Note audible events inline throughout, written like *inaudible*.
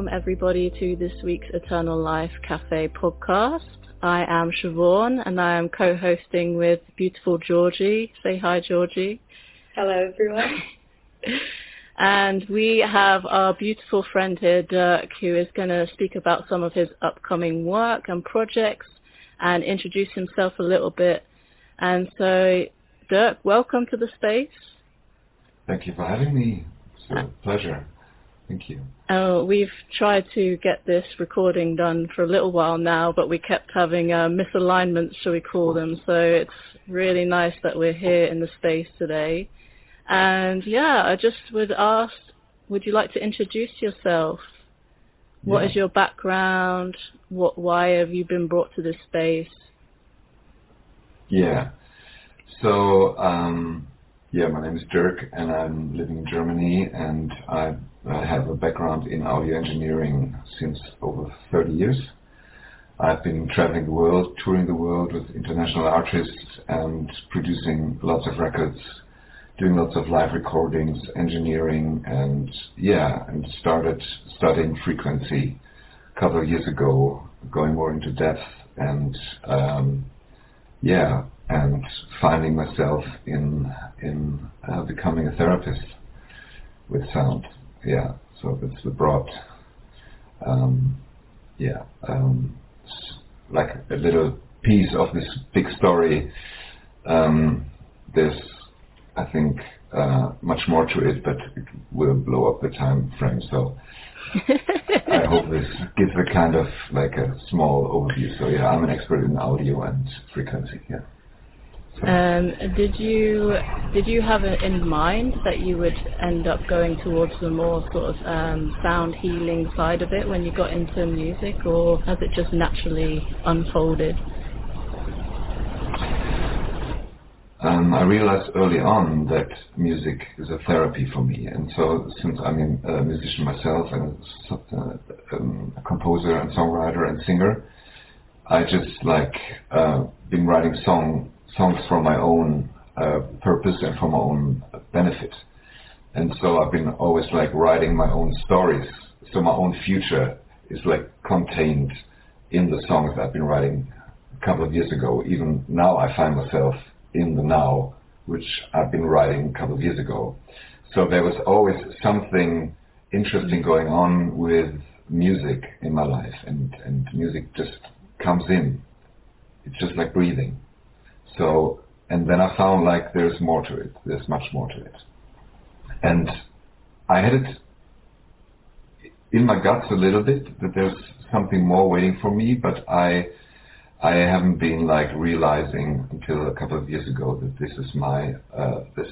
Hello and welcome everybody to this week's Eternal Life Cafe podcast. I am Siobhan and I am co-hosting with beautiful Georgie. Say hi, Georgie. Hello, everyone. *laughs* and we have our beautiful friend here, Dirk, who is going to speak about some of his upcoming work and projects and introduce himself a little bit. And so, Dirk, welcome to the space. Thank you for having me. It's a pleasure. Thank you. Uh, we've tried to get this recording done for a little while now, but we kept having uh, misalignments, shall we call them. So it's really nice that we're here in the space today. And yeah, I just would ask, would you like to introduce yourself? What Yeah. is your background? What, why have you been brought to this space? Yeah. So, um, yeah, my name is Dirk, and I'm living in Germany, and I, I have a background in audio engineering since over 30 years. I've been traveling the world, touring the world with international artists, and producing lots of records, doing lots of live recordings, engineering, and yeah, and started studying frequency a couple of years ago, going more into depth, and um, yeah, and finding myself in in uh, becoming a therapist with sound. Yeah, so it's the broad, um, yeah, um, like a little piece of this big story. Um, there's, I think, uh, much more to it, but it will blow up the time frame. So *laughs* I hope this gives a kind of like a small overview. So yeah, I'm an expert in audio and frequency. Yeah. Um, did you did you have in mind that you would end up going towards the more sort of um, sound healing side of it when you got into music, or has it just naturally unfolded? um, I realized early on that music is a therapy for me, and so since I'm a musician myself and uh, um, a composer and songwriter and singer, I just like uh, been writing song songs for my own uh, purpose and for my own benefit. And so I've been always like writing my own stories. So my own future is like contained in the songs I've been writing a couple of years ago. Even now I find myself in the now, which I've been writing a couple of years ago. So there was always something interesting going on with music in my life and, and music just comes in. It's just like breathing. So, and then I found like there's more to it. There's much more to it. And I had it in my guts a little bit that there's something more waiting for me, but I, I haven't been like realizing until a couple of years ago that this is my, uh, this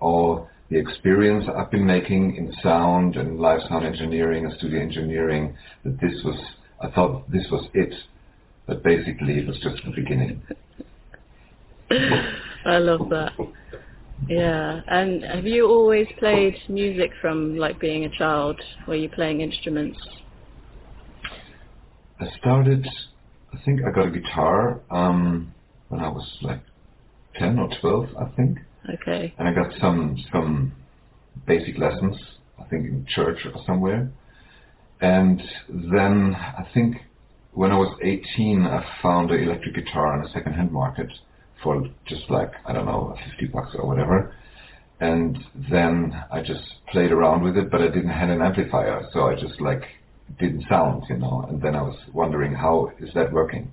all the experience I've been making in sound and live sound engineering and studio engineering, that this was, I thought this was it. But basically it was just the beginning. *laughs* I love that. Yeah, and have you always played music from like being a child? Were you playing instruments? I started, I think I got a guitar um, when I was like 10 or 12, I think. Okay. And I got some some basic lessons, I think in church or somewhere. And then I think when I was 18, I found an electric guitar on a second-hand market for just like, I don't know, 50 bucks or whatever. And then I just played around with it, but I didn't have an amplifier, so I just like didn't sound, you know. And then I was wondering how is that working.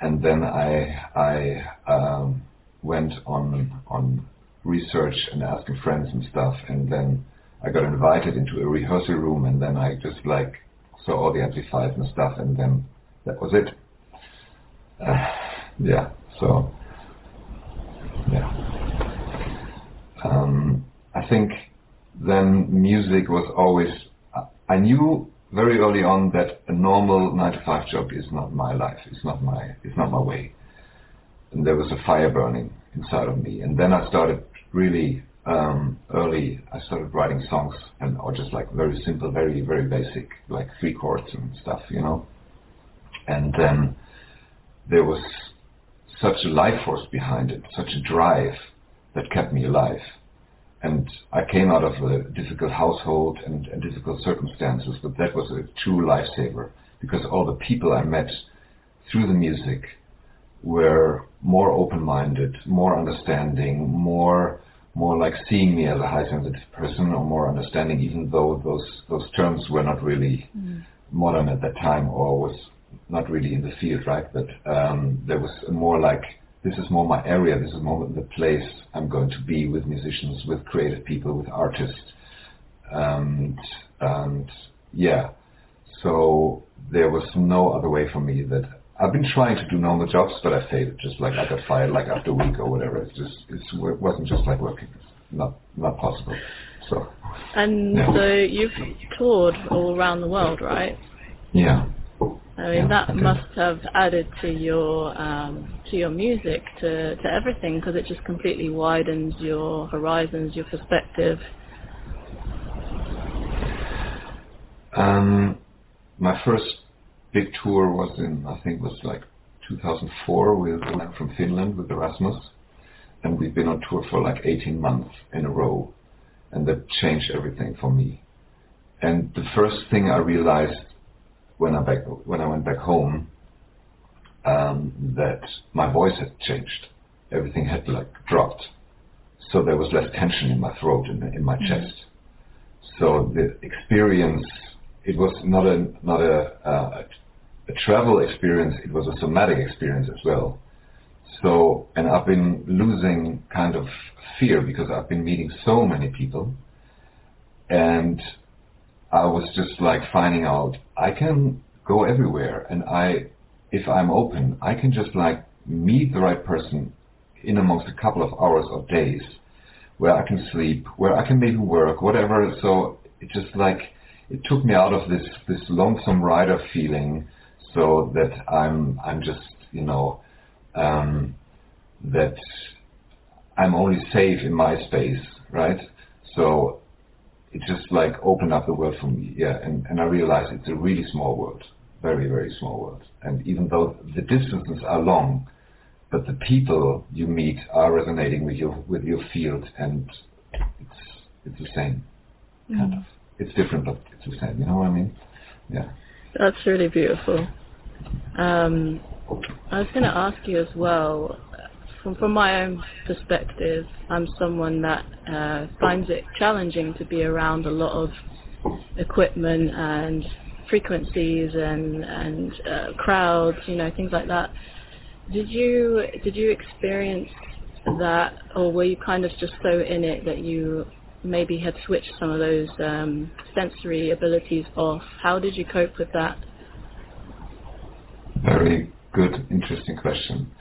And then I I um, went on on research and asking friends and stuff, and then I got invited into a rehearsal room, and then I just like saw all the amplifiers and stuff, and then that was it. Uh, *sighs* yeah. So yeah. Um, I think then music was always. I- knew very early on that a normal nine to five job is not my life. It's not my. It's not my way. And there was a fire burning inside of me. And then I started really um, early. I started writing songs and or just like very simple, very very basic, like three chords and stuff, you know. And then there was such a life force behind it, such a drive that kept me alive. and I came out of a difficult household and, and difficult circumstances, but that was a true lifesaver because all the people I met through the music were more open-minded, more understanding, more more like seeing me as a high sensitive person or more understanding, even though those those terms were not really mm. modern at that time or was not really in the field, right? But um, there was more like this is more my area. This is more the place I'm going to be with musicians, with creative people, with artists, and and yeah. So there was no other way for me that I've been trying to do normal jobs, but I failed. Just like I got fired like after a week or whatever. It's just it's, it wasn't just like working. It's not not possible. So. And yeah. so you've toured all around the world, right? Yeah. I mean, yeah, that must have added to your um, to your music, to to everything, because it just completely widens your horizons, your perspective. Um, my first big tour was in, I think, was like 2004 with a from Finland with Erasmus, and we've been on tour for like 18 months in a row, and that changed everything for me. And the first thing I realized when I back when I went back home um, that my voice had changed. Everything had like dropped, so there was less tension in my throat and in, my mm-hmm. chest. So the experience it was not a not a, uh, a travel experience. It was a somatic experience as well. So and I've been losing kind of fear because I've been meeting so many people, and I was just like finding out I can go everywhere and I if I'm open I can just like meet the right person in amongst a couple of hours or days where I can sleep, where I can maybe work, whatever. So it just like it took me out of this this lonesome rider feeling so that I'm I'm just, you know, um, that I'm only safe in my space, right? So it just like opened up the world for me. Yeah, and, and I realized it's a really small world, very very small world. And even though the distances are long, but the people you meet are resonating with your with your field, and it's it's the same mm. kind of. It's different, but it's the same. You know what I mean? Yeah. That's really beautiful. Um, I was going to ask you as well from, my own perspective, I'm someone that uh, finds it challenging to be around a lot of equipment and frequencies and and uh, crowds, you know, things like that. Did you did you experience that, or were you kind of just so in it that you maybe had switched some of those um, sensory abilities off? How did you cope with that? Very good, interesting question.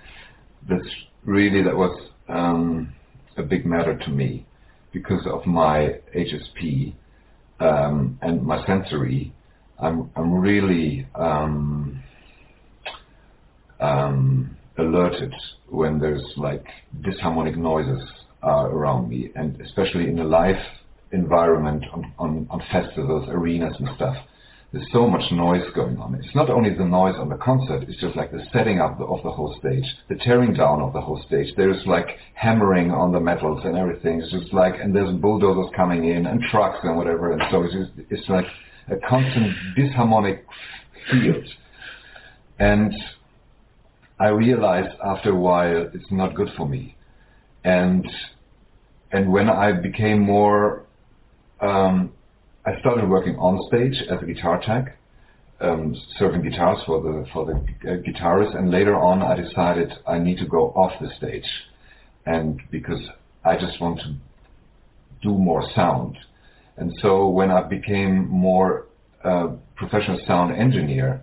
That's really that was um, a big matter to me because of my HSP um, and my sensory. I'm I'm really um, um, alerted when there's like disharmonic noises uh, around me, and especially in a live environment on, on, on festivals, arenas, and stuff there's so much noise going on. It's not only the noise on the concert, it's just like the setting up of the whole stage, the tearing down of the whole stage. There's like hammering on the metals and everything. It's just like, and there's bulldozers coming in and trucks and whatever. And so it's, just, it's like a constant disharmonic field. And I realized after a while it's not good for me. And and when I became more um, I started working on stage as a guitar tech, um, serving guitars for the for the uh, guitarists, and later on I decided I need to go off the stage, and because I just want to do more sound, and so when I became more uh, professional sound engineer,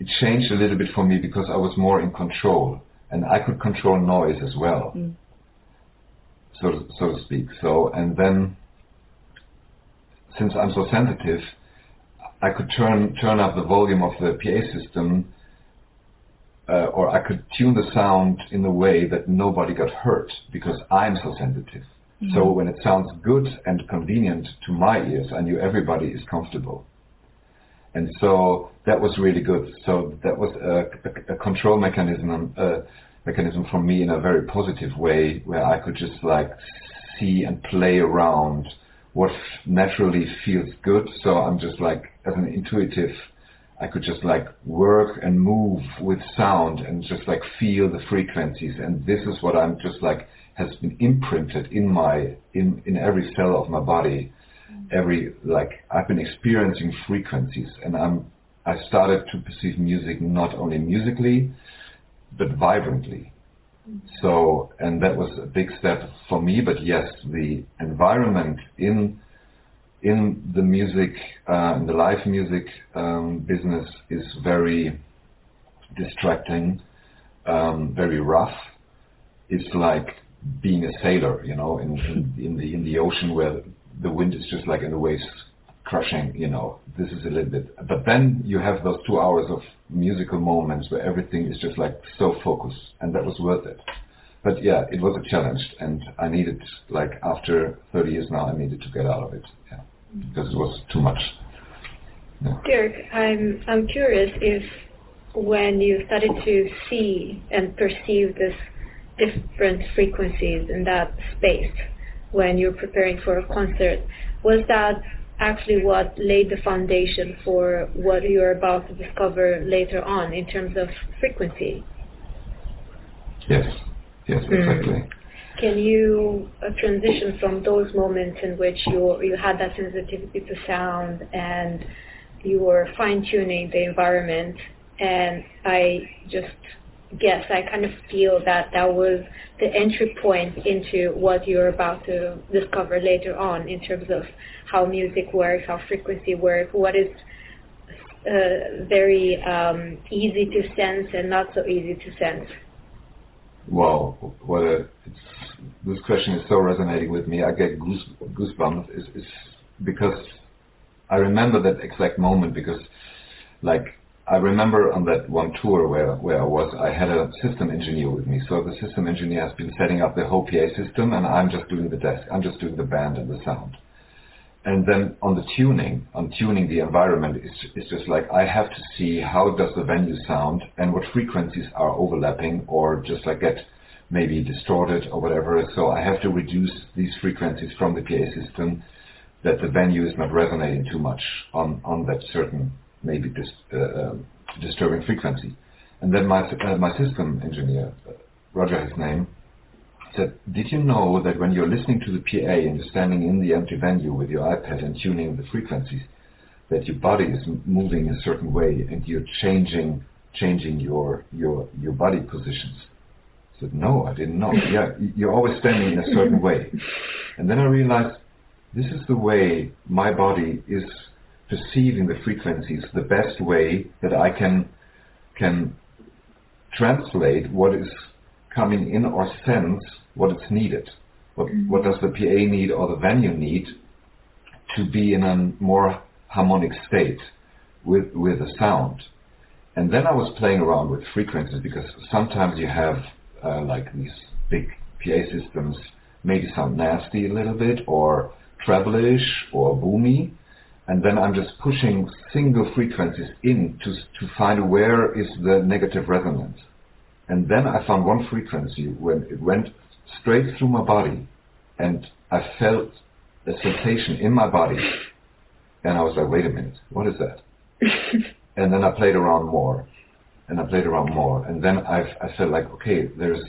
it changed a little bit for me because I was more in control and I could control noise as well, mm. so so to speak. So and then since I'm so sensitive, I could turn turn up the volume of the PA system, uh, or I could tune the sound in a way that nobody got hurt because I'm so sensitive. Mm-hmm. So when it sounds good and convenient to my ears, I knew everybody is comfortable. And so that was really good. So that was a, a, a control mechanism, uh, mechanism for me in a very positive way, where I could just like see and play around what naturally feels good. So I'm just like, as an intuitive, I could just like work and move with sound and just like feel the frequencies. And this is what I'm just like has been imprinted in my in in every cell of my body. Every like I've been experiencing frequencies, and I'm I started to perceive music not only musically, but vibrantly. So, and that was a big step for me. But yes, the environment in in the music, uh, in the live music um, business is very distracting, um, very rough. It's like being a sailor, you know, in, in, in the in the ocean where the wind is just like in the waves crushing, you know. This is a little bit, but then you have those two hours of musical moments where everything is just like so focused, and that was worth it. But yeah, it was a challenge, and I needed, like after 30 years now, I needed to get out of it, yeah, because it was too much. Yeah. Dirk, I'm I'm curious if when you started to see and perceive this different frequencies in that space when you're preparing for a concert, was that actually what laid the foundation for what you're about to discover later on in terms of frequency. Yes, yes, hmm. exactly. Mm. Can you uh, transition from those moments in which you you had that sensitivity to sound and you were fine tuning the environment, and I just guess I kind of feel that that was the entry point into what you're about to discover later on in terms of how music works, how frequency works, what is uh, very um, easy to sense and not so easy to sense. Wow, what a this question is so resonating with me. I get goose, goosebumps. Is, is because I remember that exact moment because, like, I remember on that one tour where, where I was, I had a system engineer with me. So the system engineer has been setting up the whole PA system, and I'm just doing the desk. I'm just doing the band and the sound. And then on the tuning, on tuning the environment, it's, it's just like I have to see how does the venue sound and what frequencies are overlapping or just like get maybe distorted or whatever. So I have to reduce these frequencies from the PA system that the venue is not resonating too much on, on that certain maybe dis, uh, uh, disturbing frequency. And then my, uh, my system engineer, uh, Roger his name, said, did you know that when you're listening to the PA and you're standing in the empty venue with your iPad and tuning the frequencies, that your body is moving in a certain way and you're changing changing your your your body positions. I said, no, I didn't know. *laughs* yeah, you're always standing in a certain way. And then I realized this is the way my body is perceiving the frequencies, the best way that I can can translate what is coming in or sense what is needed. What, mm-hmm. what does the PA need or the venue need to be in a more harmonic state with, with the sound? And then I was playing around with frequencies because sometimes you have uh, like these big PA systems maybe sound nasty a little bit or treble-ish or boomy. And then I'm just pushing single frequencies in to, to find where is the negative resonance. And then I found one frequency when it went straight through my body and I felt a sensation in my body. And I was like, wait a minute, what is that? *laughs* and then I played around more and I played around more. And then I've, I felt like, okay, there's,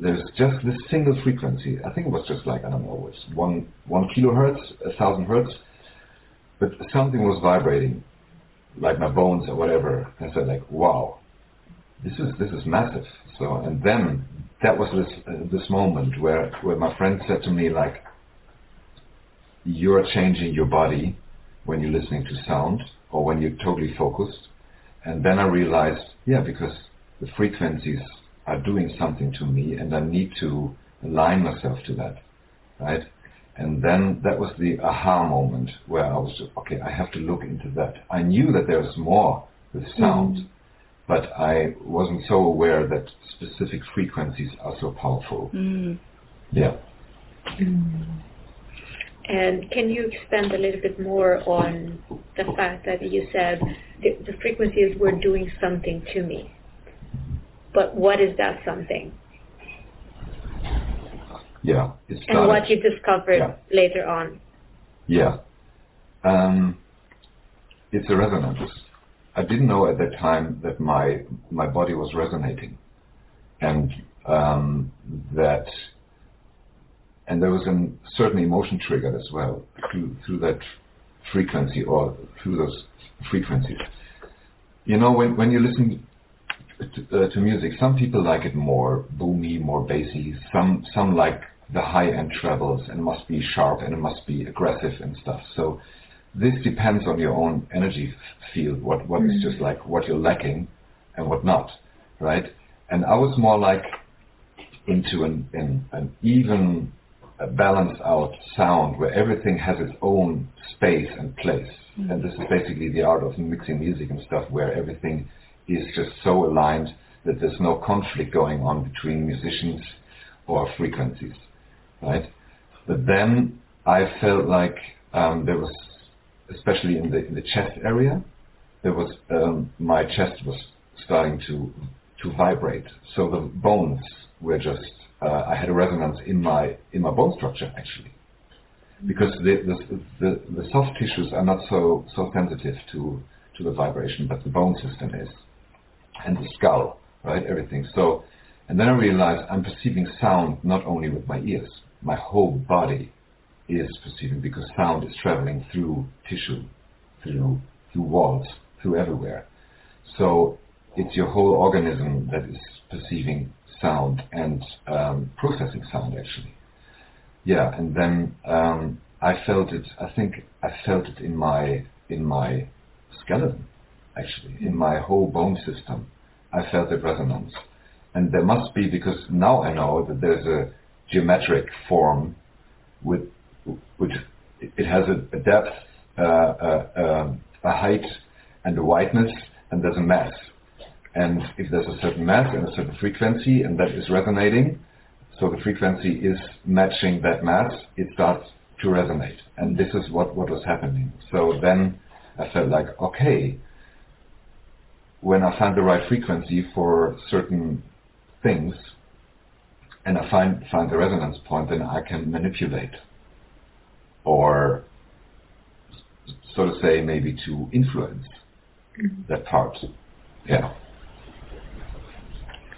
there's just this single frequency. I think it was just like, I don't know, it's one, one kilohertz, a thousand hertz. But something was vibrating, like my bones or whatever. And I said like, wow, this is this is massive. So and then that was this uh, this moment where where my friend said to me like, you're changing your body when you're listening to sound or when you're totally focused. And then I realized, yeah, because the frequencies are doing something to me and I need to align myself to that, right? And then that was the aha moment where I was, okay, I have to look into that. I knew that there was more with sound, mm but I wasn't so aware that specific frequencies are so powerful. Mm. Yeah. Mm. And can you expand a little bit more on the fact that you said the, the frequencies were doing something to me? But what is that something? Yeah, it started. And what you discovered Yeah. later on. Yeah. Um, it's a resonance. I didn't know at that time that my my body was resonating, and um, that and there was a certain emotion triggered as well through through that frequency or through those frequencies. You know, when when you listen to, uh, to music, some people like it more boomy, more bassy. Some some like the high end trebles and must be sharp and it must be aggressive and stuff. So this depends on your own energy field. What what is mm-hmm. just like what you're lacking and what not, right? And I was more like into an an, an even a balanced out sound where everything has its own space and place. Mm-hmm. And this is basically the art of mixing music and stuff where everything is just so aligned that there's no conflict going on between musicians or frequencies, right? But then I felt like um, there was, especially in the in the chest area, there was um, my chest was starting to to vibrate. So the bones were just uh, I had a resonance in my in my bone structure actually, because the the, the the soft tissues are not so so sensitive to to the vibration, but the bone system is, and the skull, right? Everything. So, and then I realized I'm perceiving sound not only with my ears, my whole body is perceiving because sound is traveling through tissue, through through walls, through everywhere. So it's your whole organism that is perceiving sound and um, processing sound actually. Yeah, and then um, I felt it. I think I felt it in my in my skeleton, actually, in my whole bone system. I felt the resonance, and there must be because now I know that there's a geometric form with which it has a, depth, uh, uh, um, a height, and a wideness, and there's a mass. And if there's a certain mass and a certain frequency, and that is resonating, so the frequency is matching that mass, it starts to resonate. And this is what, what was happening. So then I felt like, okay, when I find the right frequency for certain things, and I find find the resonance point, then I can manipulate, or so to say, maybe to influence that part. Yeah.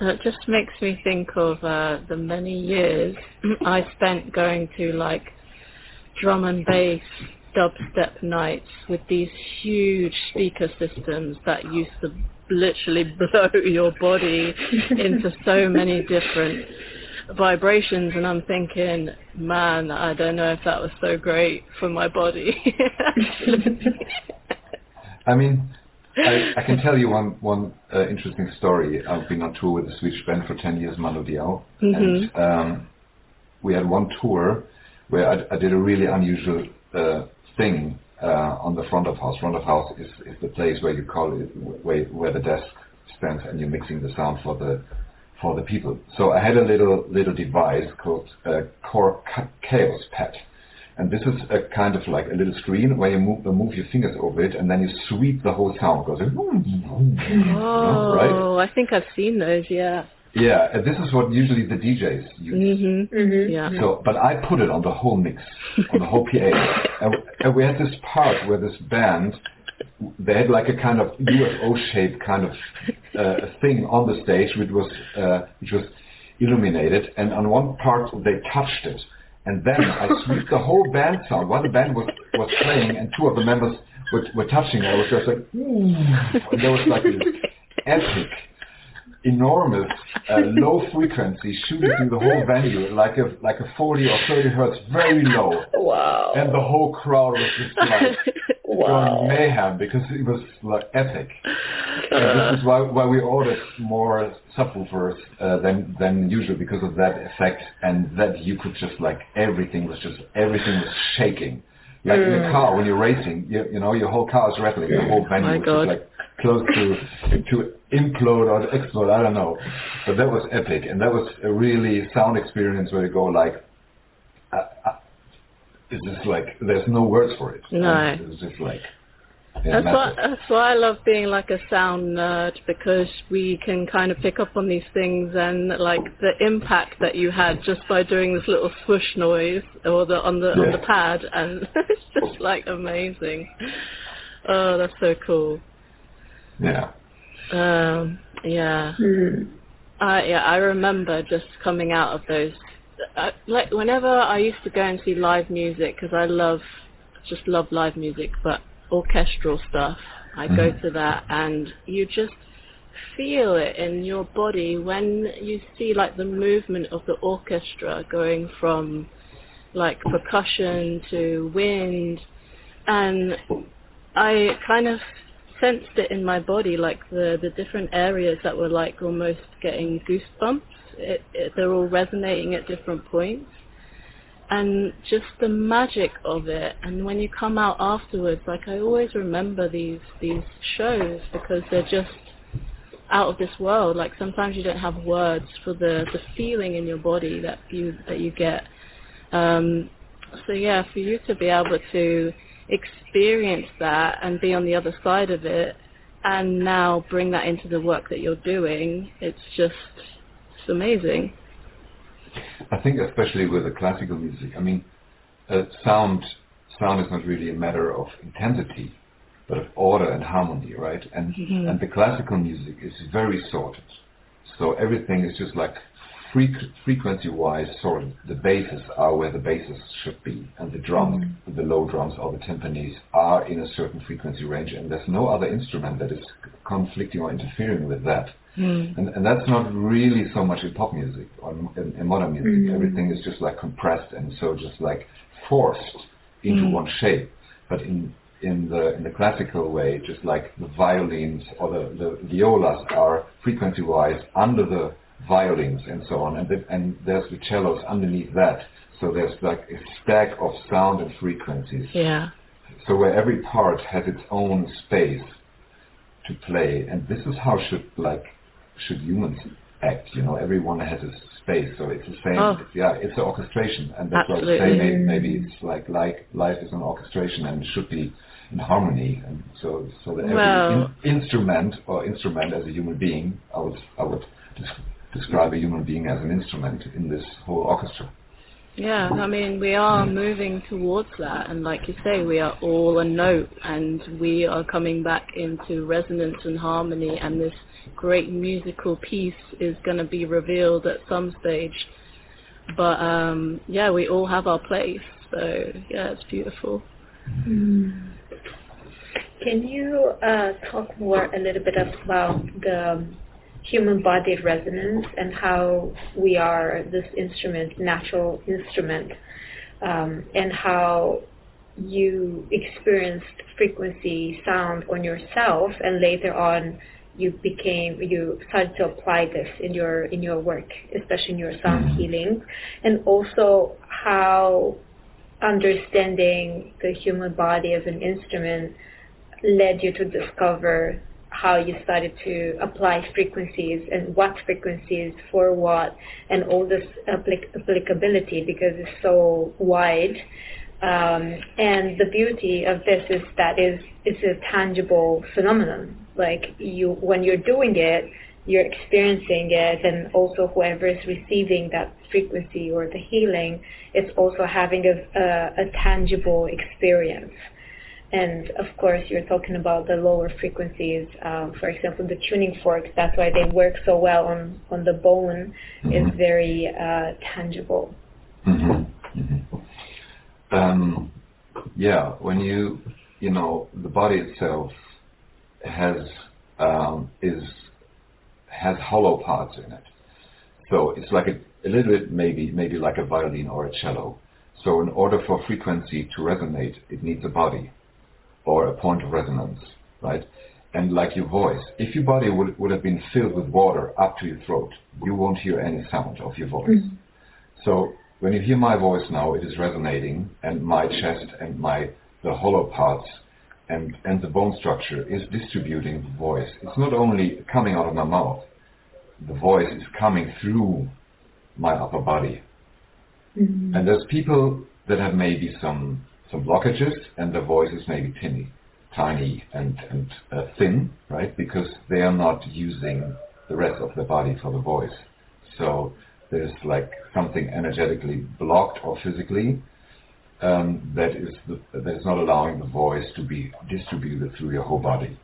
It just makes me think of uh, the many years *clears throat* I spent going to like drum and bass dubstep nights with these huge speaker systems that used to literally *laughs* blow your body into so many different vibrations and I'm thinking, man, I don't know if that was so great for my body. *laughs* I mean, I, I can tell you one one uh, interesting story. I've been on tour with the Swedish band for ten years, Mando Diao, and um, we had one tour where I, I did a really unusual uh, thing uh, on the front of house. Front of house is, is the place where you call it where, where the desk stands and you're mixing the sound for the for the people. So I had a little little device called uh, Korg Kaoss Pad. And this is a kind of like a little screen where you move, move your fingers over it, and then you sweep the whole sound. It goes, oh, right? I think I've seen those, yeah. Yeah, and this is what usually the DJs use. Mhm. Mhm. Yeah. So, but I put it on the whole mix, on the whole PA, *laughs* and, and we had this part where this band, they had like a kind of UFO-shaped kind of uh, thing on the stage, which was uh, which was illuminated, and on one part they touched it, and then I swept the whole band sound while the band was was playing, and two of the members were, were touching. it. I was just like, ooh, and there was like this epic enormous uh, low frequency shooting through the whole venue like a like a 40 or 30 hertz very low Wow. and the whole crowd was just like Wow. going mayhem because it was like epic. And this is why why we ordered more subwoofers uh, than than usual because of that effect and that you could just like everything was just everything was shaking. Like in a car when you're racing you, you know your whole car is rattling the whole venue My was just like close to to implode or explode. I don't know, but that was epic, and that was a really sound experience where you go like, uh, uh, it's just like there's no words for it. No. And It just like, That's why, that's why I love being like a sound nerd because we can kind of pick up on these things and like the impact that you had just by doing this little swoosh noise or the on the yeah. on the pad and *laughs* it's just like amazing. Oh, that's so cool. Yeah. Um. Yeah. Mm. Uh, yeah, I remember just coming out of those. Uh, like whenever I used to go and see live music because I love, just love live music, but orchestral stuff. I mm-hmm. go to that and you just feel it in your body when you see like the movement of the orchestra going from like percussion to wind and I kind of sensed it in my body like the the different areas that were like almost getting goosebumps it, it, they're all resonating at different points and just the magic of it. And when you come out afterwards, like I always remember these these shows because they're just out of this world. Like sometimes you don't have words for the the feeling in your body that you that you get. Um, so yeah, for you to be able to experience that and be on the other side of it, and now bring that into the work that you're doing, it's just it's amazing. I think especially with the classical music, I mean, uh, sound sound is not really a matter of intensity, but of order and harmony, right? And mm-hmm. and the classical music is very sorted, so everything is just like frequency-wise sorted. The basses are where the basses should be, and the drums, mm-hmm. the low drums or the timpanis, are in a certain frequency range, and there's no other instrument that is conflicting or interfering with that. Mm. And, and that's not really so much in pop music or in, in modern music. Mm. Everything is just like compressed and so just like forced into mm. one shape. But in in the in the classical way, just like the violins or the, the violas are frequency-wise under the violins and so on, and the, and there's the cellos underneath that. So there's like a stack of sound and frequencies. Yeah. So where every part has its own space to play, and this is how should like should humans act? You know, everyone has a space, so it's the same. Oh. It's, yeah, it's an orchestration, and that's Absolutely. why I say maybe, maybe it's like like life is an orchestration and it should be in harmony, and so so that every well, in, instrument or instrument as a human being, I would I would describe a human being as an instrument in this whole orchestra. Yeah, I mean, we are moving towards that, and like you say, we are all a note, and we are coming back into resonance and harmony, and this great musical piece is going to be revealed at some stage. But um, yeah, we all have our place, so yeah, it's beautiful. Mm. Can you uh, talk more a little bit about the human body resonance and how we are this instrument, natural instrument, um, and how you experienced frequency sound on yourself and later on you became you started to apply this in your in your work, especially in your sound mm-hmm. healing, and also how understanding the human body as an instrument led you to discover how you started to apply frequencies and what frequencies for what and all this applic- applicability because it's so wide um, and the beauty of this is that is it's a tangible phenomenon. Like you, when you're doing it, you're experiencing it, and also whoever is receiving that frequency or the healing is also having a, a, a tangible experience. And of course, you're talking about the lower frequencies. Um, for example, the tuning forks. That's why they work so well on on the bone. Mm-hmm. Is very uh, tangible. Mm-hmm. Mm-hmm. Um, yeah, when you, you know, the body itself has um, is has hollow parts in it. So it's like a, a little bit maybe maybe like a violin or a cello. So in order for frequency to resonate, it needs a body or a point of resonance, right? And like your voice, if your body would, would have been filled with water up to your throat, you won't hear any sound of your voice. Mm-hmm. So when you hear my voice now, it is resonating, and my chest and my the hollow parts and and the bone structure is distributing the voice. It's not only coming out of my mouth; the voice is coming through my upper body. Mm-hmm. And there's people that have maybe some some blockages, and the voice is maybe tinny, tiny and, and uh, thin, right? Because they are not using the rest of the body for the voice. So there's like something energetically blocked or physically um, that is the, that is not allowing the voice to be distributed through your whole body.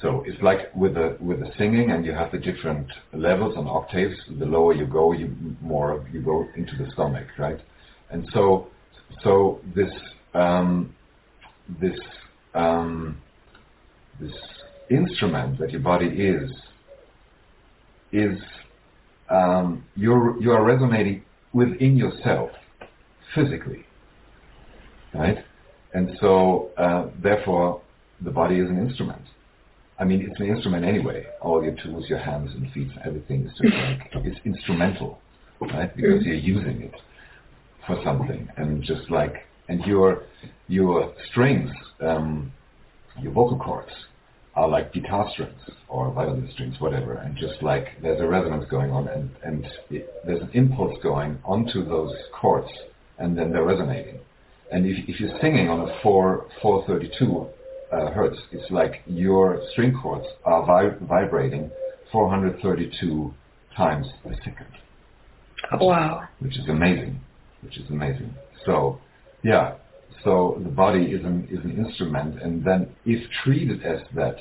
So it's like with the with the singing, and you have the different levels and octaves. The lower you go, you more you go into the stomach, right? And so so this um, this um, this instrument that your body is is um, you're you are resonating within yourself physically, right? And so uh, therefore the body is an instrument. I mean, it's an instrument anyway. All your tools, your hands and feet, everything is just like it's instrumental, right? Because you're using it for something, and just like and your your strings, um, your vocal cords are like guitar strings or violin strings, whatever, and just like there's a resonance going on, and and it, there's an impulse going onto those chords, and then they're resonating. And if, if you're singing on a four 432 uh, hertz, it's like your string chords are vi- vibrating 432 times a second. Wow. Which is amazing. Which is amazing. So yeah. So the body is an is an instrument, and then if treated as that,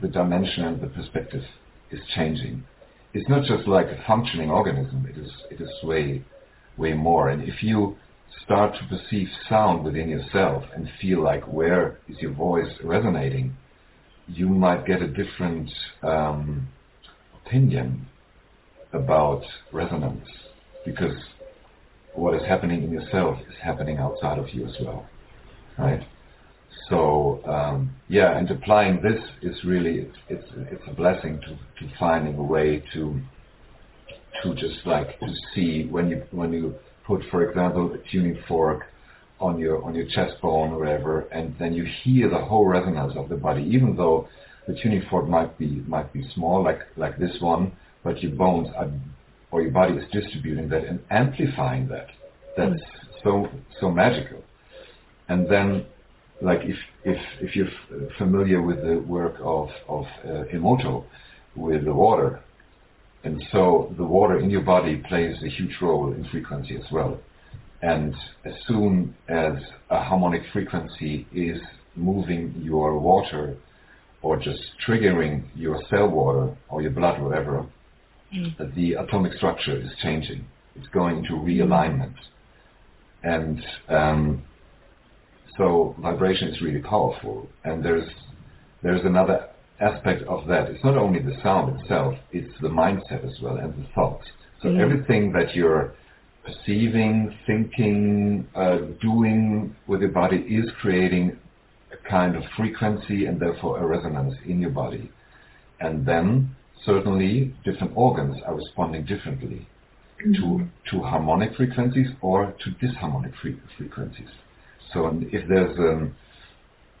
the dimension and the perspective is changing. It's not just like a functioning organism. It is it is way way more. And if you start to perceive sound within yourself and feel like where is your voice resonating, you might get a different um, opinion about resonance because what is happening in yourself is happening outside of you as well, right? So um, yeah, and applying this is really it's it's, it's a blessing to, to finding a way to to just like to see when you when you put, for example, a tuning fork on your on your chest bone or whatever, and then you hear the whole resonance of the body, even though the tuning fork might be might be small, like like this one, but your bones are or your body is distributing that and amplifying that. That's so so magical. And then, like if if if you're familiar with the work of of uh, Emoto with the water, and so the water in your body plays a huge role in frequency as well. And as soon as a harmonic frequency is moving your water or just triggering your cell water or your blood, whatever, mm. the atomic structure is changing. It's going into realignment. And um, so vibration is really powerful. And there's there's another aspect of that. It's not only the sound itself; it's the mindset as well and the thoughts. So mm. everything that you're perceiving, thinking, uh, doing with your body is creating a kind of frequency and therefore a resonance in your body. And then certainly different organs are responding differently mm-hmm. to, to harmonic frequencies or to disharmonic fre- frequencies. So if there's um,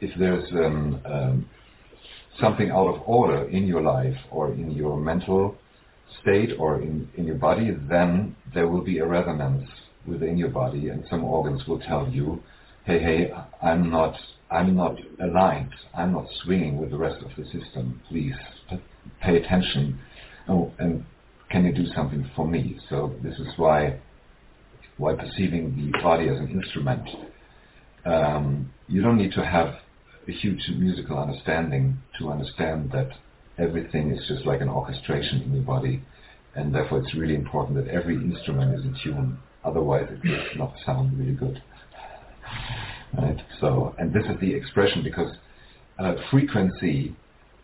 if there's um, um, something out of order in your life or in your mental state or in, in your body, then there will be a resonance within your body, and some organs will tell you, "Hey, hey, I'm not I'm not aligned. I'm not swinging with the rest of the system. Please pay attention. Oh, and can you do something for me? So this is why why perceiving the body as an instrument. Um, you don't need to have a huge musical understanding to understand that everything is just like an orchestration in your body, and therefore it's really important that every instrument is in tune. Otherwise, it will not sound really good. Right. So, and this is the expression because uh, frequency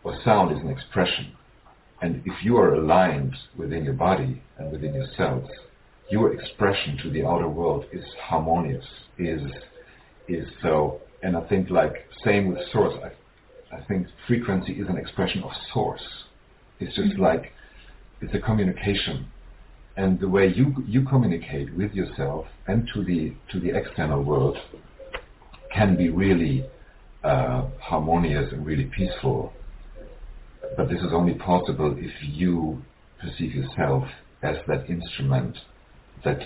or sound is an expression. And if you are aligned within your body and within your cells, your expression to the outer world is harmonious, is is so. And I think like same with source. I, I think frequency is an expression of source. It's just mm-hmm. like it's a communication, and the way you you communicate with yourself and to the to the external world can be really uh, harmonious and really peaceful but this is only possible if you perceive yourself as that instrument that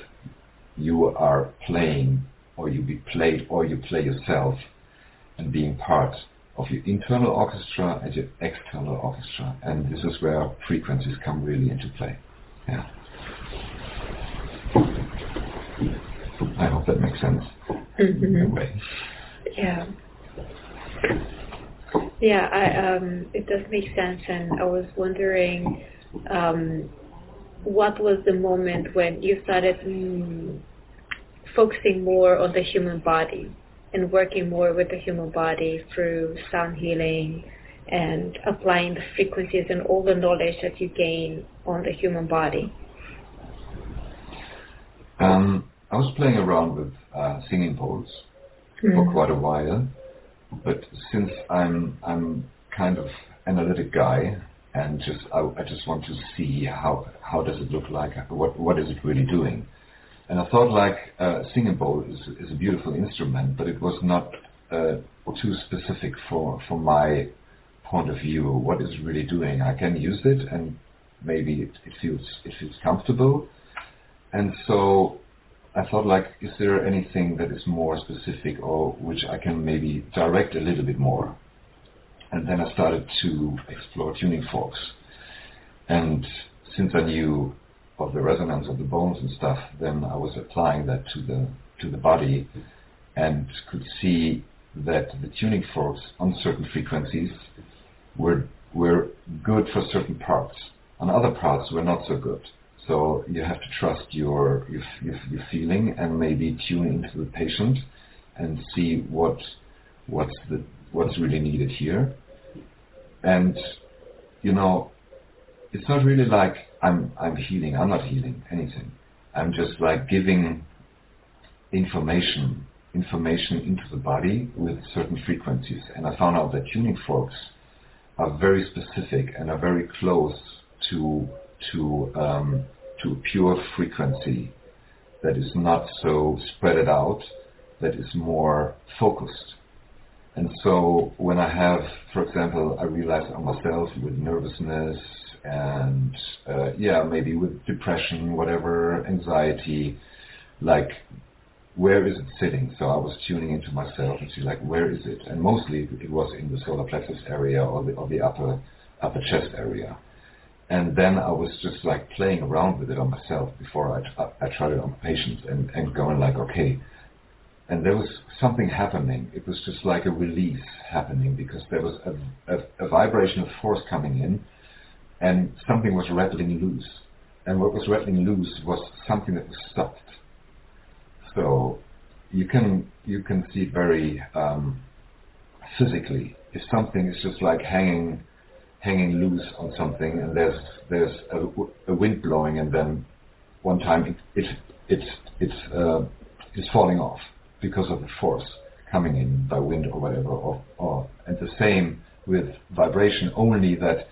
you are playing, or you be played, or you play yourself, and being part of your internal orchestra and your external orchestra. And this is where frequencies come really into play. Yeah. I hope that makes sense. Mm-hmm. Yeah. Yeah, I, um, it does make sense, and I was wondering, um, what was the moment when you started mm, focusing more on the human body and working more with the human body through sound healing and applying the frequencies and all the knowledge that you gain on the human body? Um, I was playing around with uh, singing bowls mm. for quite a while, but since I'm I'm kind of analytic guy and just I, I just want to see how how does it look like what what is it really doing and I thought like uh, singing bowl is, is a beautiful instrument, but it was not uh, too specific for, for my point of view. What is it really doing? I can use it, and maybe it, it feels it feels comfortable. And so I thought like, is there anything that is more specific or which I can maybe direct a little bit more? And then I started to explore tuning forks. And since I knew of the resonance of the bones and stuff, then I was applying that to the to the body and could see that the tuning forks on certain frequencies were were good for certain parts. On other parts were not so good. So you have to trust your your, your, feeling and maybe tune into the patient and see what what's the what's really needed here. And you know, it's not really like I'm I'm healing. I'm not healing anything. I'm just like giving information information into the body with certain frequencies. And I found out that tuning forks are very specific and are very close to to um, to pure frequency that is not so spread out, that is more focused. And so when I have, for example, I realize on myself with nervousness and uh, yeah, maybe with depression, whatever, anxiety, like where is it sitting? So I was tuning into myself and see like where is it? And mostly it was in the solar plexus area or the or the upper upper chest area. And then I was just like playing around with it on myself before I, I, I tried it on patients and, and going like, okay. And there was something happening. It was just like a release happening because there was a, a, a vibration of force coming in and something was rattling loose. And what was rattling loose was something that was soft. So you can you can see it very um, physically. If something is just like hanging hanging loose on something, and there's there's a, a wind blowing, and then one time it, it it's it's uh, it's falling off because of the force coming in by wind or whatever, or, or and the same with vibration. Only that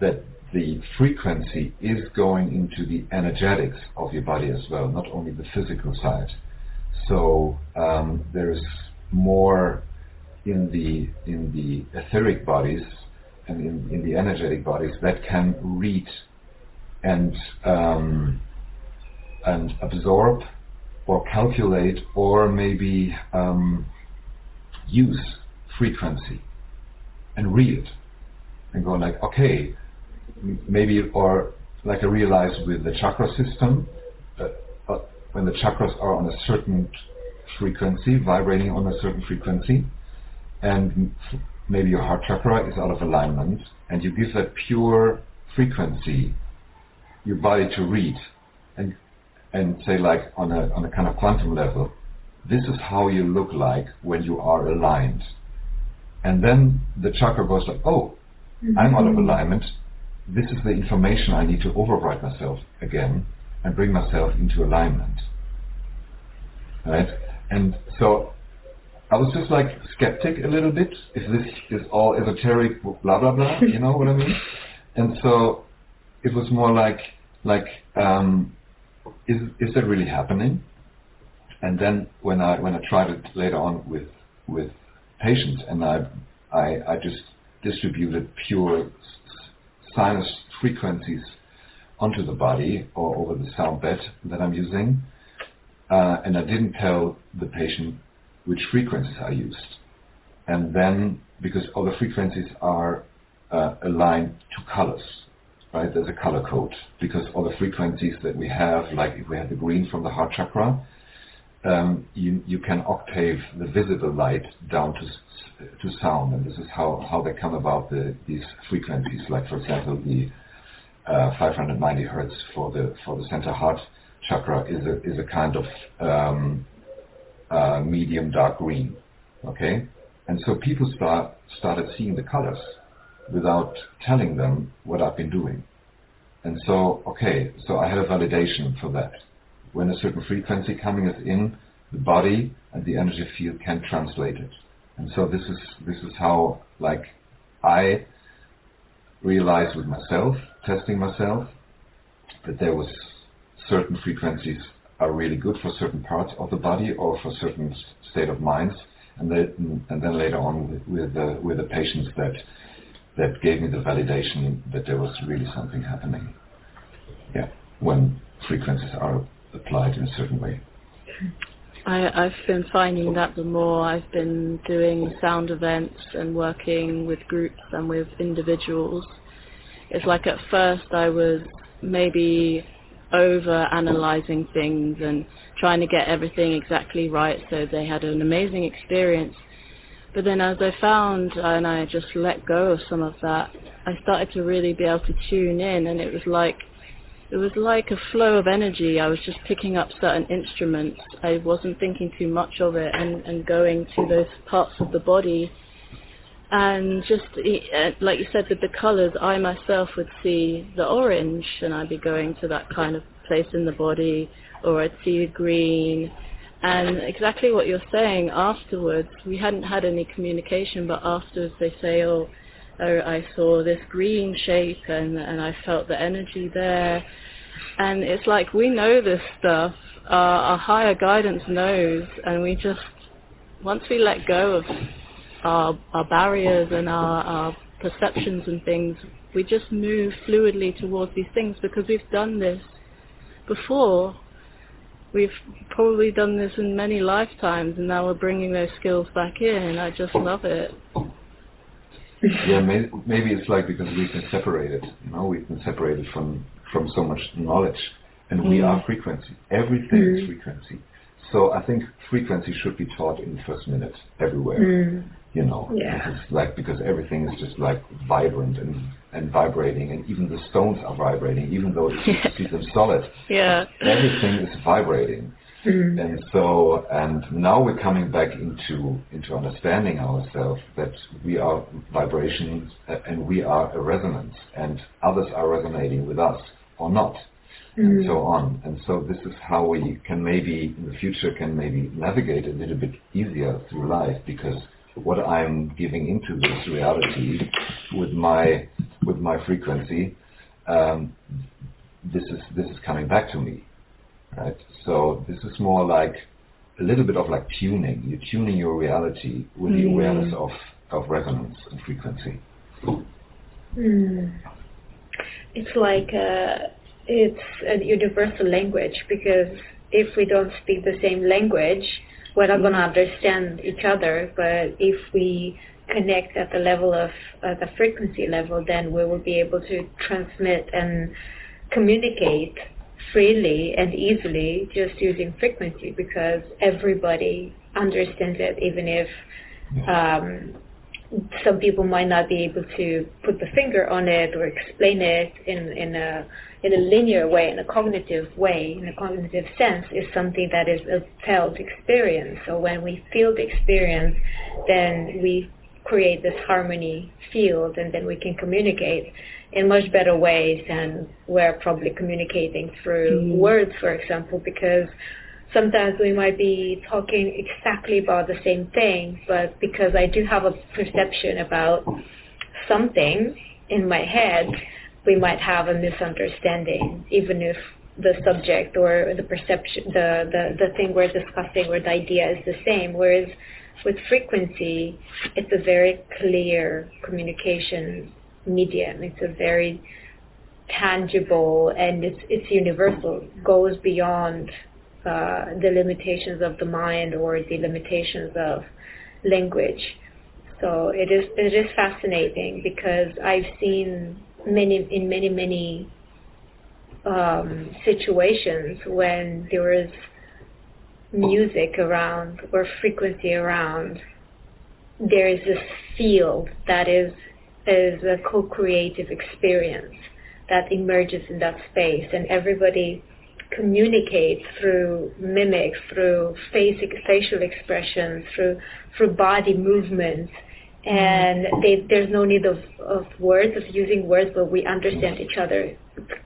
that the frequency is going into the energetics of your body as well, not only the physical side. So um, there's more in the in the etheric bodies and in, in the energetic bodies that can read and um, and absorb or calculate or maybe um, use frequency and read it and go like, okay, maybe or like I realized with the chakra system, uh, uh, when the chakras are on a certain frequency, vibrating on a certain frequency, and maybe your heart chakra is out of alignment, and you give that pure frequency your body to read, and and say like on a on a kind of quantum level, this is how you look like when you are aligned, and then the chakra goes like, oh, mm-hmm. I'm out of alignment this is the information I need to override myself again and bring myself into alignment. Right? And so I was just like skeptic a little bit if this is all esoteric, blah blah blah. you know what I mean? And so it was more like like um, is is that really happening? And then when I when I tried it later on with with patients and I I, I just distributed pure sinus frequencies onto the body or over the sound bed that I'm using. Uh, and I didn't tell the patient which frequencies are used. and then because all the frequencies are uh, aligned to colors, right? There's a color code because all the frequencies that we have, like if we have the green from the heart chakra, um, you, you can octave the visible light down to to sound, and this is how, how they come about the, these frequencies. Like for example, the uh, 590 hertz for the for the center heart chakra is a is a kind of um, uh, medium dark green. Okay, and so people start started seeing the colors without telling them what I've been doing. And so, okay, so I had a validation for that. When a certain frequency coming is in, the body and the energy field can translate it. And so this is this is how like I realized with myself, testing myself, that there was certain frequencies are really good for certain parts of the body or for certain state of minds, and then and then later on with, with the with the patients that that gave me the validation that there was really something happening. Yeah, when frequencies are applied in a certain way. I, I've been finding that the more I've been doing sound events and working with groups and with individuals, it's like at first I was maybe over analyzing things and trying to get everything exactly right so they had an amazing experience. But then as I found and I just let go of some of that, I started to really be able to tune in and it was like it was like a flow of energy. I was just picking up certain instruments. I wasn't thinking too much of it and, and going to those parts of the body. And just uh, like you said with the colors, I myself would see the orange and I'd be going to that kind of place in the body or I'd see the green. And exactly what you're saying afterwards, we hadn't had any communication, but afterwards they say, oh, I saw this green shape and, and I felt the energy there. And it's like we know this stuff, uh, our higher guidance knows, and we just, once we let go of our, our barriers and our, our perceptions and things, we just move fluidly towards these things because we've done this before. We've probably done this in many lifetimes, and now we're bringing those skills back in. I just love it yeah, maybe, maybe it's like because we've been separated. You know, we've been separated from from so much knowledge, and mm. we are frequency. Everything mm. is frequency. So I think frequency should be taught in the first minute everywhere. Mm. You know, yeah. like because everything is just like vibrant and and vibrating, and even the stones are vibrating, even though you *laughs* see them solid. Yeah, everything is vibrating. Mm. And so, and now we're coming back into into understanding ourselves that we are vibrations and we are a resonance, and others are resonating with us or not, mm. and so on. And so, this is how we can maybe in the future can maybe navigate a little bit easier through life because what I'm giving into this reality with my with my frequency, um, this is this is coming back to me right? So this is more like a little bit of like tuning. You're tuning your reality with mm. the awareness of, of resonance and frequency. Mm. It's like a, uh, it's a universal language because if we don't speak the same language, we're not going to understand each other. But if we connect at the level of uh, the frequency level, then we will be able to transmit and communicate freely and easily just using frequency because everybody understands it, even if um, some people might not be able to put the finger on it or explain it in, in a in a linear way, in a cognitive way, in a cognitive sense, is something that is a felt experience. So when we feel the experience, then we create this harmony field and then we can communicate in much better ways than we're probably communicating through mm. words, for example, because sometimes we might be talking exactly about the same thing, but because I do have a perception about something in my head, we might have a misunderstanding, even if the subject or the perception, the, the, the thing we're discussing or the idea is the same. Whereas with frequency, it's a very clear communication medium. It's a very tangible and it's it's universal. goes beyond uh, the limitations of the mind or the limitations of language. So it is it is fascinating because I've seen many in many many um, situations when there is music around or frequency around, there is this field that is is a co-creative experience that emerges in that space, and everybody communicates through mimics, through facial expressions, through through body movements, mm-hmm. and they, there's no need of, of words, of using words, but we understand each other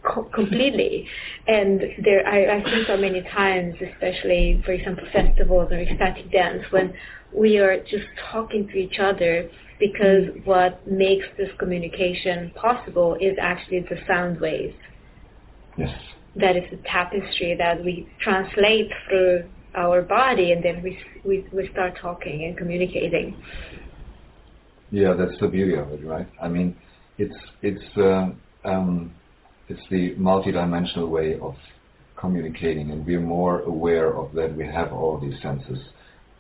co- completely. And there, I, I've seen so many times, especially, for example, festivals or ecstatic dance, when we are just talking to each other because mm-hmm. what makes this communication possible is actually the sound waves. Yes. That is the tapestry that we translate through our body and then we, we, we start talking and communicating. Yeah, that's the beauty of it, right? I mean, it's it's uh, um, it's the multidimensional way of communicating, and we're more aware of that. We have all these senses,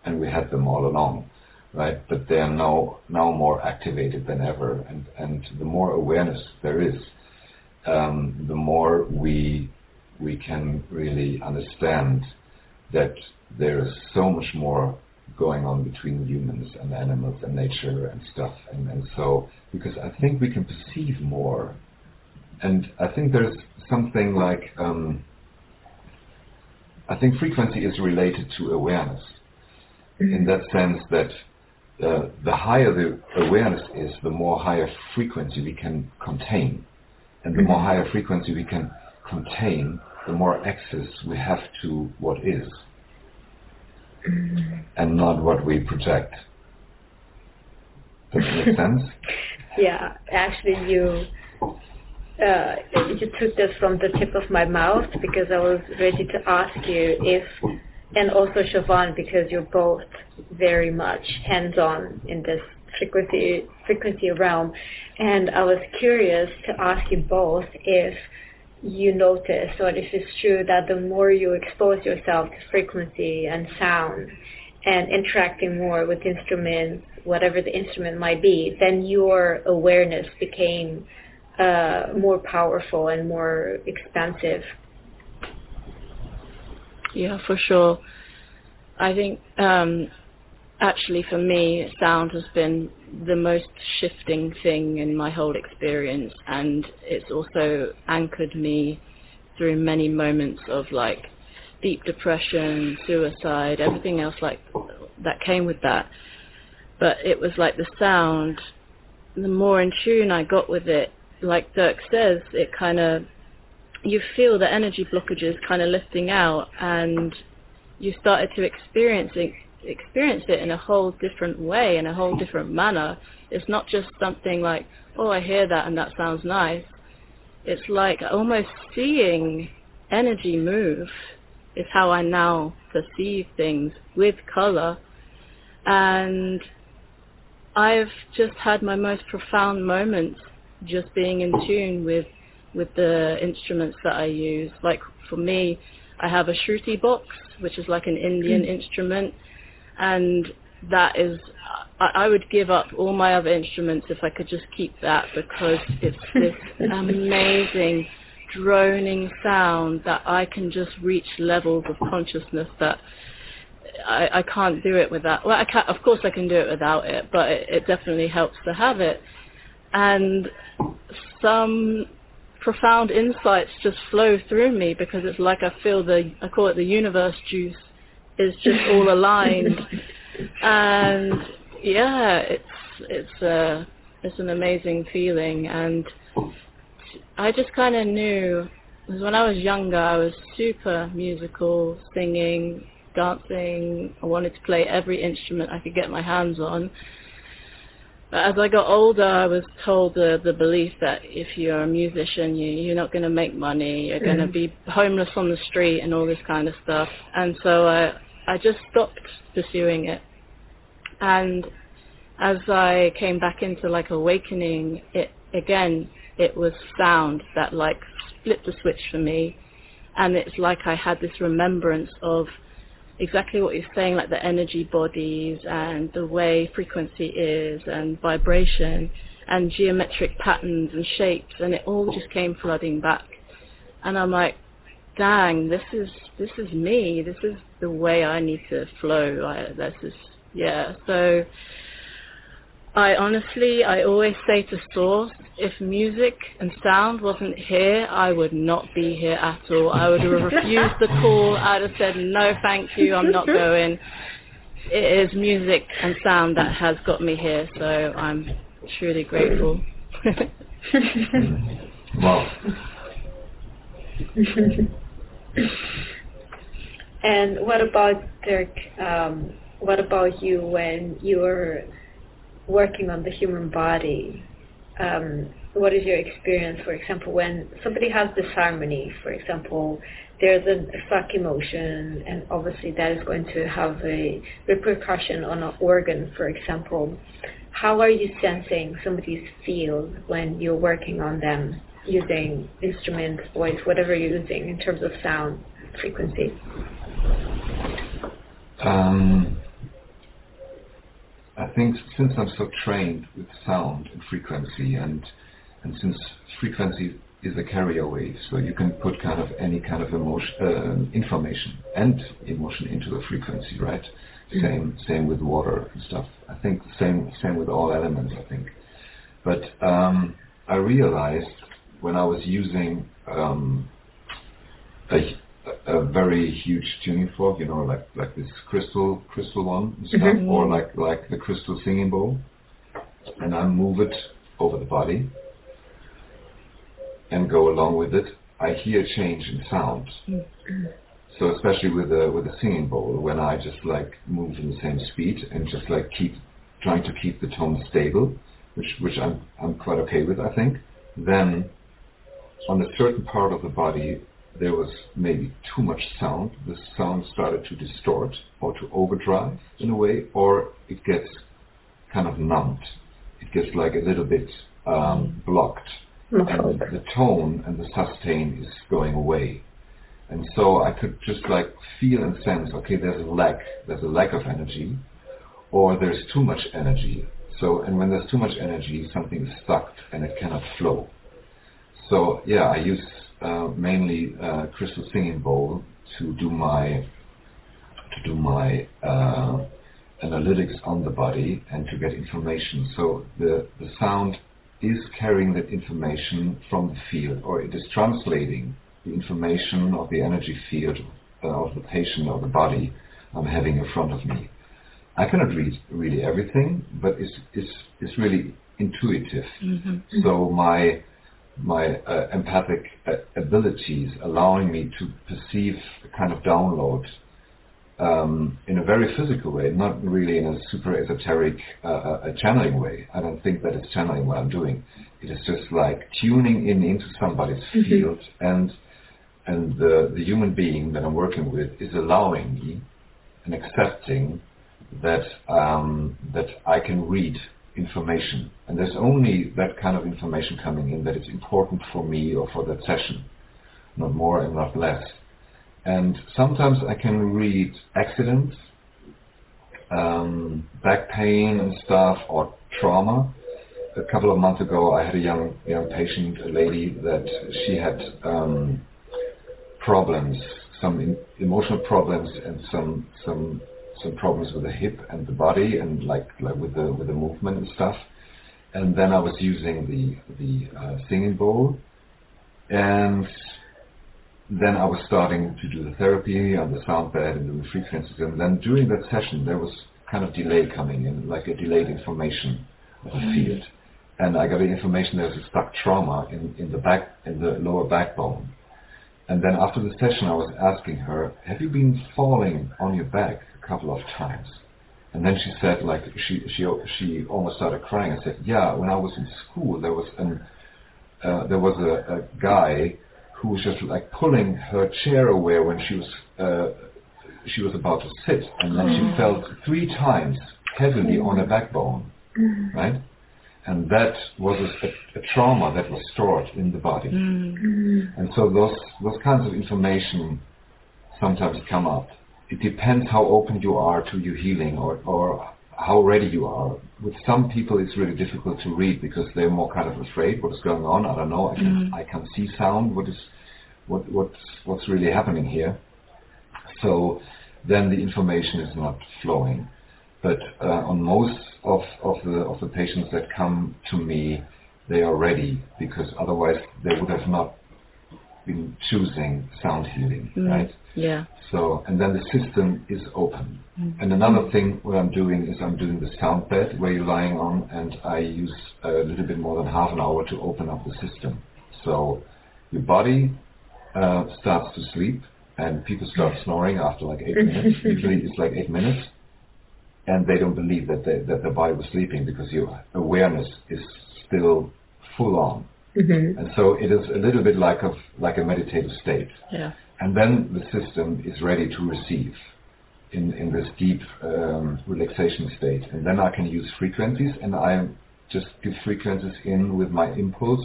and we had them all along, right? But they are now now more activated than ever, and and the more awareness there is, um, the more we we can really understand that there is so much more going on between humans and animals and nature and stuff. And, and so, because I think we can perceive more. And I think there's something like, um, I think frequency is related to awareness in that sense that uh, the higher the awareness is, the more higher frequency we can contain. And the more higher frequency we can contain, the more access we have to what is and not what we project. Does that make sense? *laughs* yeah, actually, you uh, you took this from the tip of my mouth because I was ready to ask you if, and also Siobhan, because you're both very much hands-on in this frequency frequency realm, and I was curious to ask you both if you notice or if it's true that the more you expose yourself to frequency and sound and interacting more with instruments, whatever the instrument might be, then your awareness became uh, more powerful and more expansive. Yeah, for sure. I think um, actually for me, sound has been the most shifting thing in my whole experience, and it's also anchored me through many moments of like deep depression, suicide, everything else like that came with that. But it was like the sound, the more in tune I got with it, like Dirk says, it kind of, you feel the energy blockages kind of lifting out and you started to experience it experience it in a whole different way, in a whole *laughs* different manner. It's not just something like, oh, I hear that and that sounds nice. It's like almost seeing energy move is how I now perceive things with color. And I've just had my most profound moments just being in tune with with the instruments that I use. Like for me, I have a shruti box, which is like an Indian mm. instrument, and that is I, I would give up all my other instruments if I could just keep that because it's this *laughs* amazing droning sound that I can just reach levels of consciousness that I, I can't do it without. Well, I can, of course I can do it without it, but it, it definitely helps to have it. And some profound insights just flow through me because it's like I feel the I call it the universe juice is just all aligned. and yeah, it's it's a it's an amazing feeling, and I just kind of knew because when I was younger, I was super musical, singing, dancing. I wanted to play every instrument I could get my hands on. But as I got older, I was told the the belief that if you're a musician, you you're not going to make money. You're mm. going to be homeless on the street and all this kind of stuff. And so I I just stopped pursuing it. And as I came back into like awakening, it again, it was sound that like split the switch for me. And it's like I had this remembrance of exactly what you're saying, like the energy bodies and the way frequency is and vibration and geometric patterns and shapes, and it all just came flooding back. And I'm like, dang, this is this is me. This is the way I need to flow. I, this is yeah. So I honestly, I always say to Source, if music and sound wasn't here, I would not be here at all. I would have refused the call. I'd have said, no, thank you, I'm not going. It is music and sound that has got me here, so I'm truly grateful. wow. *laughs* and what about Dirk? Um, what about you when you were working on the human body, um, what is your experience, for example, when somebody has disharmony, for example, there's a, stuck emotion, and obviously that is going to have a repercussion on an organ, for example. How are you sensing somebody's field when you're working on them using instruments, voice, whatever you're using in terms of sound frequency? Um, I think since I'm so trained with sound and frequency, and and since frequency is a carrier wave, so you can put kind of any kind of emotion, uh, information and emotion into the frequency, right? Mm-hmm. Same same with water and stuff. I think same same with all elements. I think, but um, I realized when I was using um, a a very huge tuning fork, you know, like like this crystal crystal one stuff, mm-hmm. or like like the crystal singing bowl, and I move it over the body and go along with it. I hear change in sound. Mm-hmm. So especially with the with the singing bowl, when I just like move in the same speed and just like keep trying to keep the tone stable, which which I'm I'm quite okay with, I think. Then on a certain part of the body, there was maybe too much sound. The sound started to distort or to overdrive in a way, or it gets kind of numbed. It gets like a little bit um, blocked. And the tone and the sustain is going away. And so I could just like feel and sense, okay, there's a lack, there's a lack of energy, or there's too much energy. So, and when there's too much energy, something is stuck and it cannot flow. So yeah, I use uh, mainly uh, crystal singing bowl to do my to do my uh, analytics on the body and to get information. So the the sound is carrying that information from the field, or it is translating the information of the energy field uh, of the patient or the body I'm having in front of me. I cannot read really everything, but it's it's it's really intuitive. Mm-hmm. So my my uh, empathic uh, abilities, allowing me to perceive a kind of download um, in a very physical way, not really in a super esoteric uh, uh channeling way. I don't think that it's channeling what I'm doing. It is just like tuning in into somebody's mm-hmm. field, and and the the human being that I'm working with is allowing me and accepting that um, that I can read information. And there's only that kind of information coming in that is important for me or for that session, not more and not less. And sometimes I can read accidents, um, back pain and stuff, or trauma. A couple of months ago, I had a young young patient, a lady that she had um, problems, some emotional problems, and some some some problems with the hip and the body and like like with the with the movement and stuff. And then I was using the the uh, singing bowl, and then I was starting to do the therapy on the sound bed and the frequencies. And then during that session, there was kind of delay coming in, like a delayed information of the mm-hmm. field. And I got the information there's a stuck trauma in, in the back in the lower backbone. And then after the session, I was asking her, "Have you been falling on your back couple of times. And then she said, like she she she almost started crying. and said, yeah, when I was in school, there was an uh, there was a, a guy who was just like pulling her chair away when she was uh, she was about to sit, and then she mm. felt three times heavily on her backbone, mm. right? And that was a, a, trauma that was stored in the body. Mm. And so those those kinds of information sometimes come up it depends how open you are to your healing or, or how ready you are. With some people, it's really difficult to read because they're more kind of afraid what is going on. I don't know. I can, mm. I can see sound. What is what what's what's really happening here? So then the information is not flowing. But uh, on most of, of the of the patients that come to me, they are ready because otherwise they would have not been choosing sound healing, mm. right? Yeah. So, and then the system is open. Mm. And another thing what I'm doing is I'm doing the sound bed where you're lying on, and I use a little bit more than half an hour to open up the system. So, your body uh, starts to sleep, and people start *laughs* snoring after like eight minutes. *laughs* Usually, it's like eight minutes, and they don't believe that they, that the body was sleeping because your awareness is still full on. Mm-hmm. And so it is a little bit like a like a meditative state. Yeah. And then the system is ready to receive in, in this deep um, relaxation state. And then I can use frequencies and I just give frequencies in with my impulse.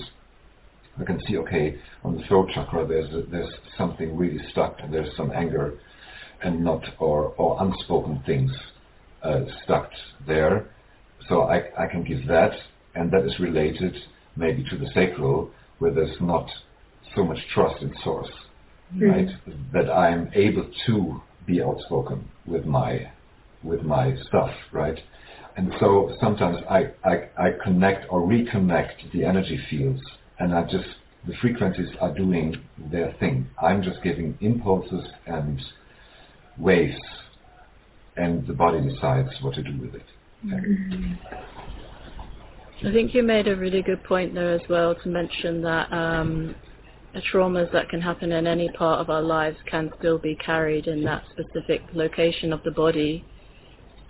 I can see, okay, on the throat chakra there's a, there's something really stuck and there's some anger and not or, or unspoken things uh, stuck there. So I, I can give that and that is related maybe to the sacral where there's not so much trust in source. Right? That I'm able to be outspoken with my with my stuff, right? And so sometimes I, I, I connect or reconnect the energy fields and I just the frequencies are doing their thing. I'm just giving impulses and waves and the body decides what to do with it. Mm-hmm. I think you made a really good point there as well to mention that um, traumas that can happen in any part of our lives can still be carried in that specific location of the body.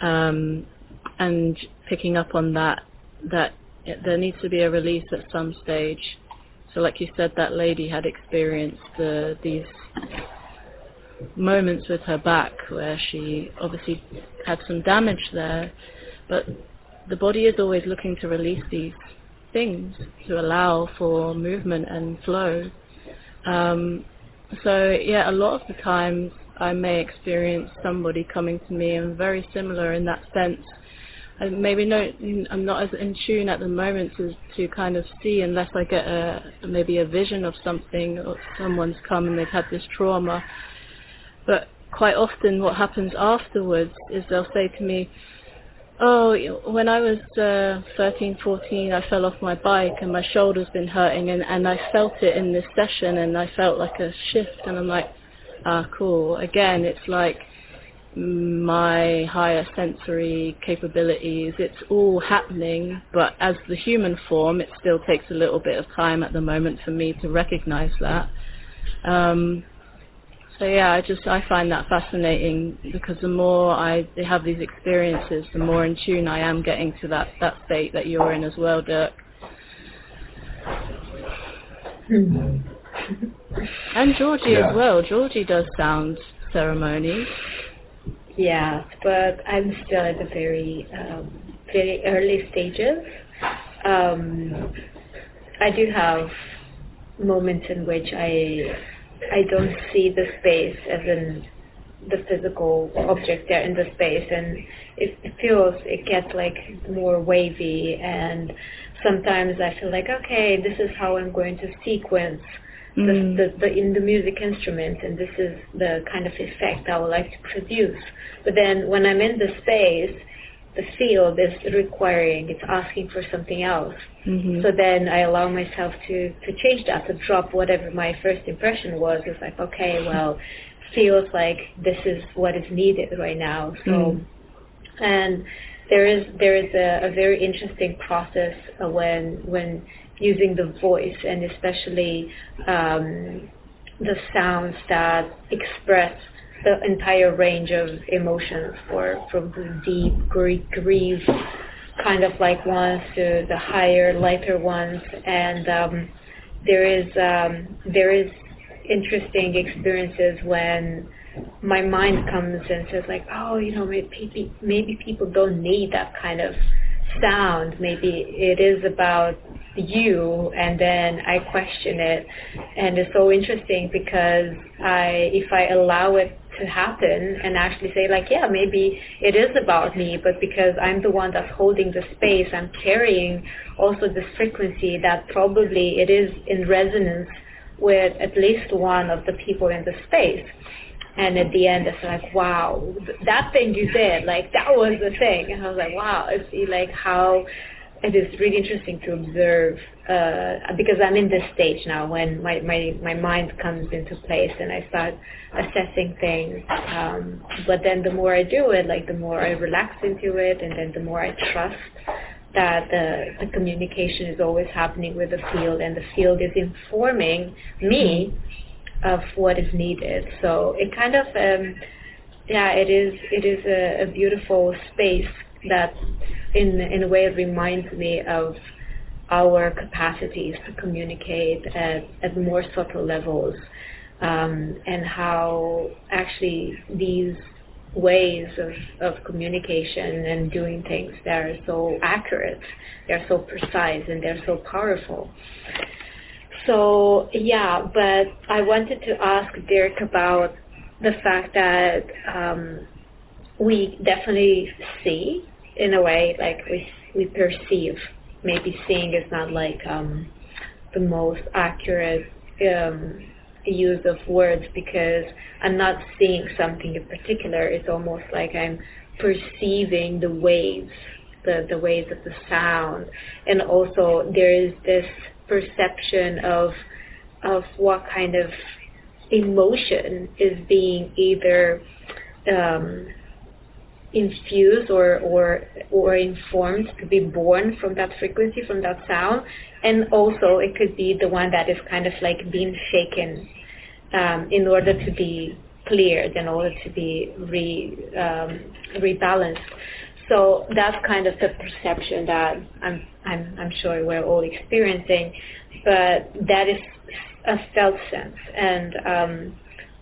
Um, and picking up on that, that it, there needs to be a release at some stage. So like you said, that lady had experienced the, these moments with her back where she obviously had some damage there, but the body is always looking to release these things to allow for movement and flow. Um, so yeah, a lot of the times I may experience somebody coming to me and very similar in that sense. I maybe no, I'm not as in tune at the moment to to kind of see unless I get a maybe a vision of something or someone's come and they've had this trauma. But quite often, what happens afterwards is they'll say to me, Oh, when I was uh, 13, 14, I fell off my bike and my shoulder's been hurting and, and I felt it in this session and I felt like a shift and I'm like, ah, cool. Again, it's like my higher sensory capabilities, it's all happening, but as the human form, it still takes a little bit of time at the moment for me to recognize that. Um, so yeah, I just I find that fascinating because the more I have these experiences, the more in tune I am getting to that that state that you're in as well, Dirk. and Georgie yeah. as well. Georgie does sound ceremonies. Yeah, but I'm still at the very um, very early stages. Um, I do have moments in which I I don't see the space as in the physical object there in the space and it, it feels it gets like more wavy and sometimes I feel like okay this is how I'm going to sequence mm. the, the, the in the music instrument and this is the kind of effect I would like to produce but then when I'm in the space the field is requiring, it's asking for something else. Mm-hmm. So then I allow myself to, to change that, to drop whatever my first impression was. It's like, okay, well, feels like this is what is needed right now. So, mm-hmm. and there is there is a, a very interesting process when when using the voice and especially um, the sounds that express the entire range of emotions for from the deep grief kind of like ones to the higher lighter ones. And um, there is um, there is interesting experiences when my mind comes and says like oh you know maybe maybe people don't need that kind of sound. Maybe it is about you. And then I question it. And it's so interesting because I if I allow it to happen and actually say like, yeah, maybe it is about me, but because I'm the one that's holding the space, I'm carrying also this frequency that probably it is in resonance with at least one of the people in the space. And at the end, it's like, wow, that thing you did, like that was the thing. And I was like, wow, I see like how it is really interesting to observe uh, because I'm in this stage now when my, my, my mind comes into place and I start assessing things. Um, but then the more I do it, like the more I relax into it, and then the more I trust that the, the communication is always happening with the field, and the field is informing me of what is needed. So it kind of, um, yeah, it is it is a, a beautiful space that in in a way reminds me of our capacities to communicate at, at more subtle levels um, and how actually these ways of, of communication and doing things that are so accurate, they're so precise and they're so powerful. So yeah, but I wanted to ask Dirk about the fact that um, we definitely see in a way, like we we perceive. Maybe seeing is not like um, the most accurate um, use of words because I'm not seeing something in particular. It's almost like I'm perceiving the waves, the the waves of the sound, and also there is this perception of of what kind of emotion is being either um, infused or, or, or informed to be born from that frequency, from that sound. And also it could be the one that is kind of like being shaken um, in order to be cleared, in order to be re, um, rebalanced. So that's kind of the perception that I'm, I'm, I'm sure we're all experiencing, but that is a felt sense. And um,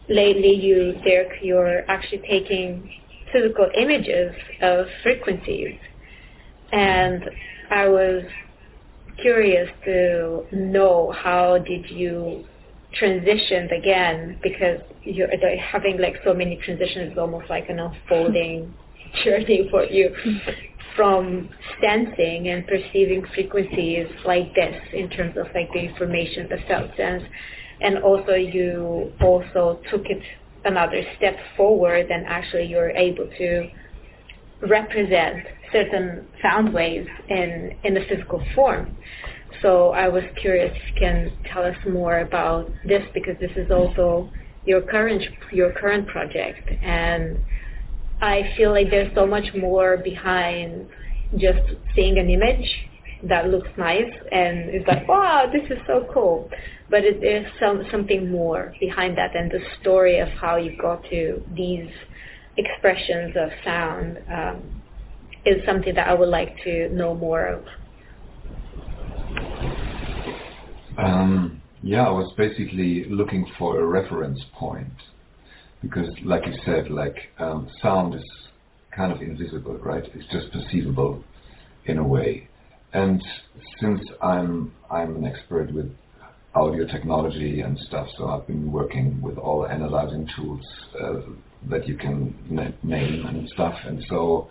lately, you, Dirk, you're actually taking physical images of frequencies. And I was curious to know how did you transition again because you're having like so many transitions is almost like an unfolding *laughs* journey for you from sensing and perceiving frequencies like this in terms of like the information the felt sense and also you also took it another step forward and actually you're able to represent certain sound waves in, in the physical form. So I was curious if you can tell us more about this because this is also your current your current project and I feel like there's so much more behind just seeing an image that looks nice and it's like wow this is so cool but it is some something more behind that and the story of how you got to these expressions of sound um, is something that I would like to know more of. Um, yeah, I was basically looking for a reference point because, like you said, like um, sound is kind of invisible, right? It's just perceivable in a way. And since I'm I'm an expert with audio technology and stuff. So I've been working with all the analyzing tools uh, that you can na- name and stuff. And so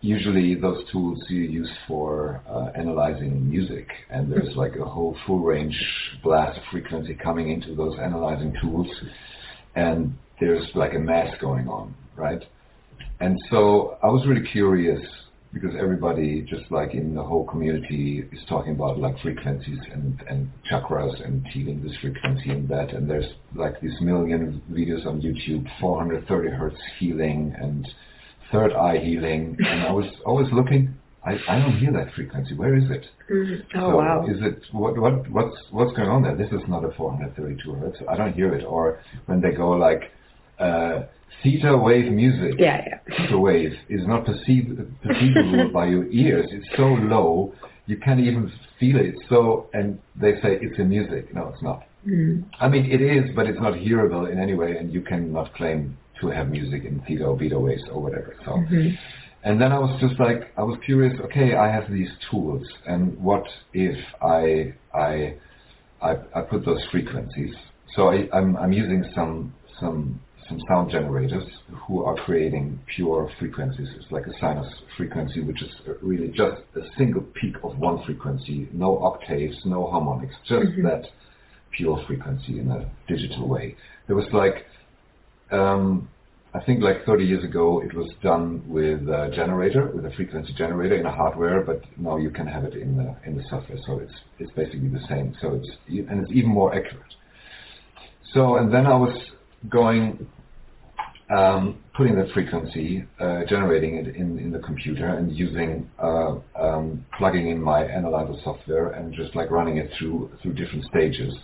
usually those tools you use for uh, analyzing music, and there's like a whole full range blast frequency coming into those analyzing tools, and there's like a mass going on, right? And so I was really curious because everybody, just like in the whole community, is talking about like frequencies and, and chakras and healing this frequency and that. And there's like these million videos on YouTube, 430 hertz healing and third eye healing. And I was always looking. I, I don't hear that frequency. Where is it? Mm-hmm. Oh so wow! Is it what what what's what's going on there? This is not a 432 hertz. I don't hear it. Or when they go like. Uh, theta wave music, yeah, yeah. theta wave, is not perceived, perceivable *laughs* by your ears. It's so low, you can't even feel it. So, and they say it's a music. No, it's not. Mm. I mean, it is, but it's not hearable in any way, and you cannot claim to have music in theta or beta waves or whatever. So, mm-hmm. and then I was just like, I was curious. Okay, I have these tools, and what if I I I, I put those frequencies? So I, I'm I'm using some some some sound generators who are creating pure frequencies. It's like a sinus frequency, which is really just a single peak of one frequency, no octaves, no harmonics, just Mhm. that pure frequency in a digital way. There was like, um, I think like 30 years ago, it was done with a generator, with a frequency generator in a hardware, but now you can have it in the in the software. So it's it's basically the same. So it's and it's even more accurate. So and then I was going um, putting that frequency, uh, generating it in, in the computer and using uh, um, plugging in my analyzer software and just like running it through through different stages.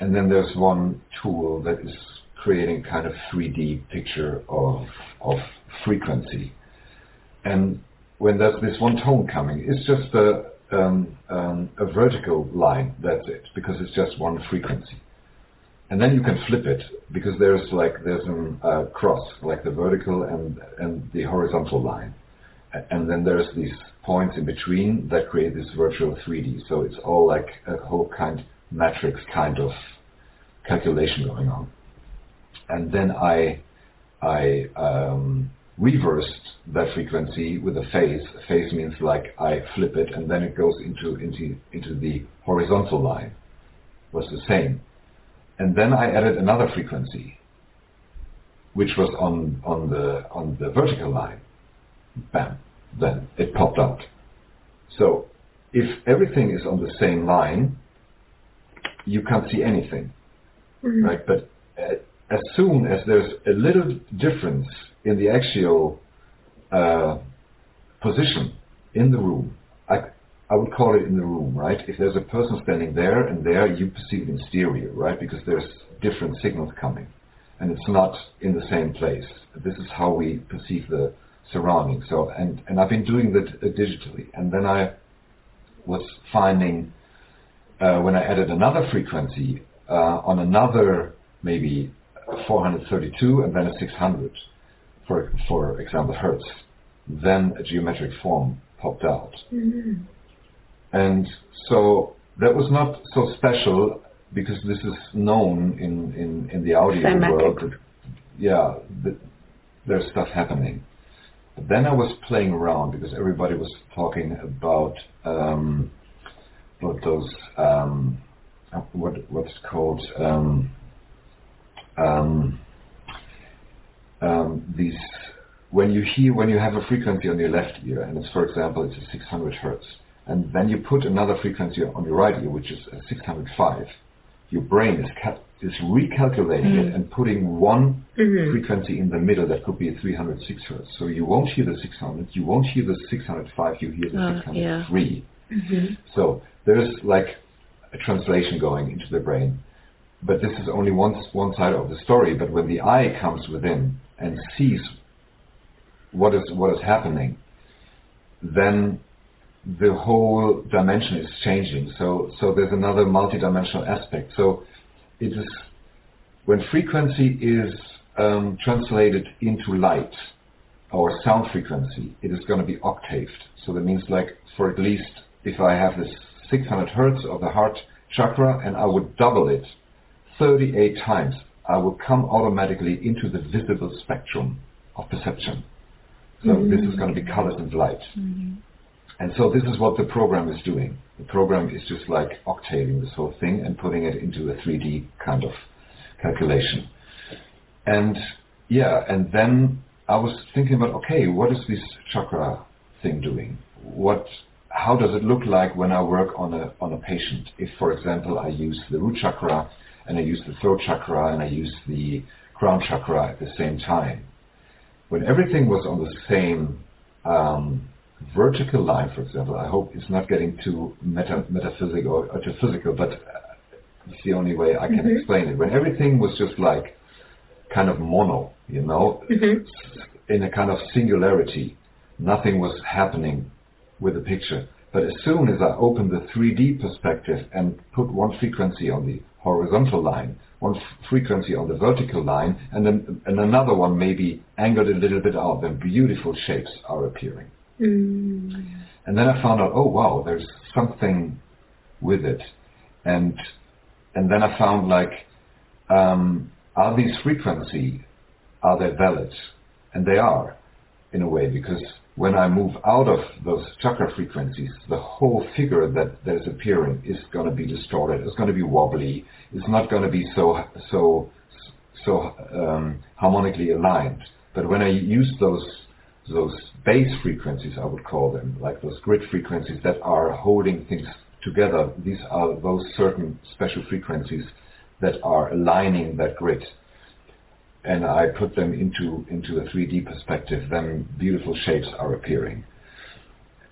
And then there's one tool that is creating kind of 3D picture of of frequency. And when there's this one tone coming, it's just a um, um, a vertical line. That's it, because it's just one frequency. And then you can flip it because there's like there's a uh, cross, like the vertical and and the horizontal line, and then there's these points in between that create this virtual 3D. So it's all like a whole kind matrix kind of calculation going on. And then I I um, reversed that frequency with a phase. Phase means like I flip it and then it goes into into into the horizontal line. Was the same and then I added another frequency, which was on on the on the vertical line. Bam! Then it popped out. So if everything is on the same line, you can't see anything, Mhm. right? But uh, as soon as there's a little difference in the axial uh, position in the room, I, would call it in the room, right? If there's a person standing there and there, you perceive in stereo, right? Because there's different signals coming, and it's not in the same place. This is how we perceive the surroundings. So, and and I've been doing that uh, digitally, and then I was finding uh, when I added another frequency uh, on another maybe 432 and then a 600, for for example, hertz, then a geometric form popped out. Mhm. And so that was not so special because this is known in, in, in the audio Cymatic. world. That, yeah, that there's stuff happening. But then I was playing around because everybody was talking about um, about those um, what what's it called um, um, um, these when you hear when you have a frequency on your left ear and it's for example it's a 600 hertz and then you put another frequency on your right ear which is 605 your brain is cal- is recalculating it Mm. and putting one Mhm. frequency in the middle that could be a 306 hertz so you won't hear the 600 you won't hear the 605 you hear the Uh, 603 Mhm. so there's like a translation going into the brain. But this is only one, one side of the story. But when the eye comes within and sees what is what is happening, then the whole dimension is changing. So so there's another multidimensional aspect. So it is when frequency is um, translated into light or sound frequency, it is going to be octaved. So that means like for at least if I have this 600 hertz of the heart chakra and I would double it 38 times, I will come automatically into the visible spectrum of perception. So this is going to be colors and light. And so this is what the program is doing. The program is just like octaving this whole thing and putting it into a 3D kind of calculation. And yeah, and then I was thinking about, okay, what is this chakra thing doing? What, how does it look like when I work on a on a patient? If, for example, I use the root chakra and I use the throat chakra and I use the crown chakra at the same time, when everything was on the same um, vertical line, for example, I hope it's not getting too meta, metaphysical or, or too physical, but uh, it's the only way I can Mhm. explain it. When everything was just like kind of mono, you know, Mhm. in a kind of singularity, nothing was happening with the picture. But as soon as I opened the 3D perspective and put one frequency on the horizontal line, one f- frequency on the vertical line, and then and another one maybe angled a little bit out, then beautiful shapes are appearing. Mm. And then I found out, oh wow, there's something with it, and and then I found like, um, are these frequency are they valid? And they are, in a way, because when I move out of those chakra frequencies, the whole figure that, that is appearing is going to be distorted. It's going to be wobbly. It's not going to be so so so um, harmonically aligned. But when I use those those base frequencies, I would call them, like those grid frequencies that are holding things together, these are those certain special frequencies that are aligning that grid. And I put them into into a 3D perspective, then beautiful shapes are appearing.